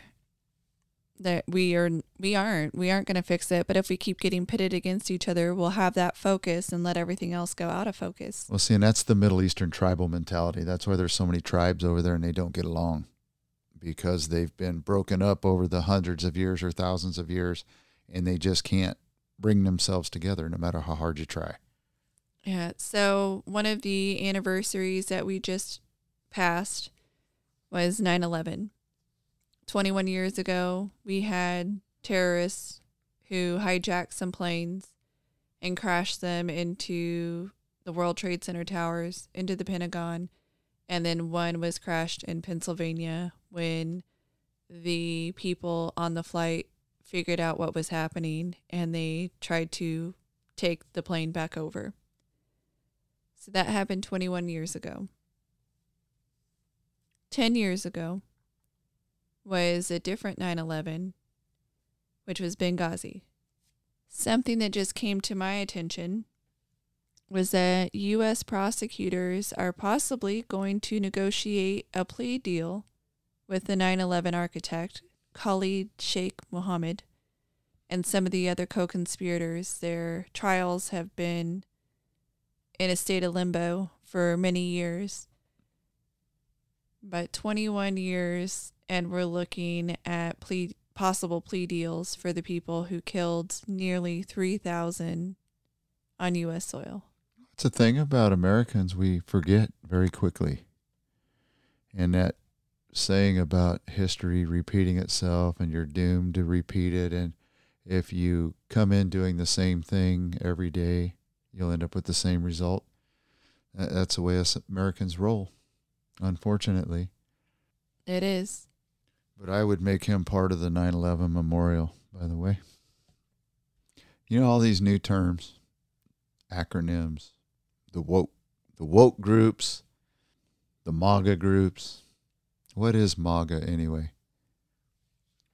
that we are we aren't we aren't going to fix it but if we keep getting pitted against each other we'll have that focus and let everything else go out of focus.
Well see and that's the middle eastern tribal mentality. That's why there's so many tribes over there and they don't get along because they've been broken up over the hundreds of years or thousands of years and they just can't bring themselves together no matter how hard you try.
Yeah so one of the anniversaries that we just passed was 9-11 21 years ago, we had terrorists who hijacked some planes and crashed them into the World Trade Center towers, into the Pentagon. And then one was crashed in Pennsylvania when the people on the flight figured out what was happening and they tried to take the plane back over. So that happened 21 years ago. 10 years ago was a different 9 11, which was Benghazi. Something that just came to my attention was that U.S. prosecutors are possibly going to negotiate a plea deal with the 9 11 architect, Khalid Sheikh Mohammed, and some of the other co conspirators. Their trials have been in a state of limbo for many years. But 21 years, and we're looking at plea, possible plea deals for the people who killed nearly 3,000 on U.S. soil.
It's a thing about Americans we forget very quickly. And that saying about history repeating itself and you're doomed to repeat it. And if you come in doing the same thing every day, you'll end up with the same result. That's the way us Americans roll, unfortunately.
It is.
But I would make him part of the 9 11 memorial, by the way. You know, all these new terms, acronyms, the woke, the woke groups, the MAGA groups. What is MAGA anyway?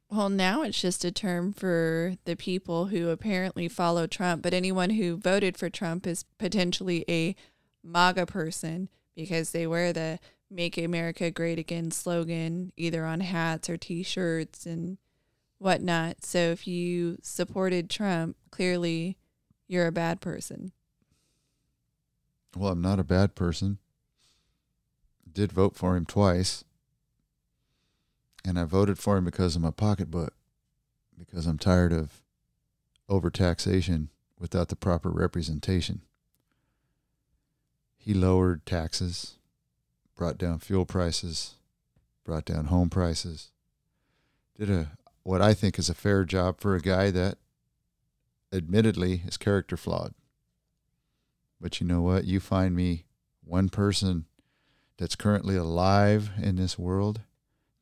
Well, now it's just a term for the people who apparently follow Trump, but anyone who voted for Trump is potentially a MAGA person because they wear the Make America Great Again slogan either on hats or t shirts and whatnot. So if you supported Trump, clearly you're a bad person.
Well, I'm not a bad person. Did vote for him twice. And I voted for him because of my pocketbook, because I'm tired of overtaxation without the proper representation. He lowered taxes, brought down fuel prices, brought down home prices, did a what I think is a fair job for a guy that admittedly is character flawed. But you know what? You find me one person that's currently alive in this world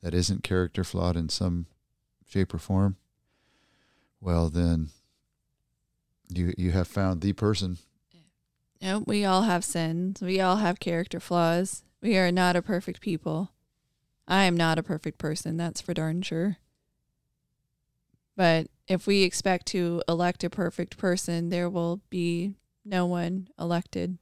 that isn't character flawed in some shape or form, well then you you have found the person.
Yeah, we all have sins. We all have character flaws. We are not a perfect people. I am not a perfect person, that's for darn sure. But if we expect to elect a perfect person, there will be no one elected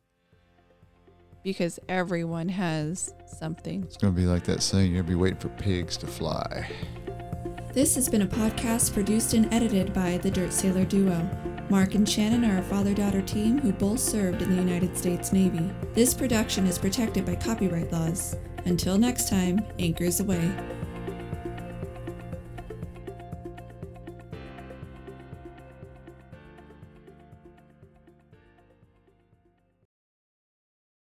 because everyone has something.
It's going to be like that saying you're going to be waiting for pigs to fly.
This has been a podcast produced and edited by the Dirt Sailor duo. Mark and Shannon are a father daughter team who both served in the United States Navy. This production is protected by copyright laws. Until next time, anchors away.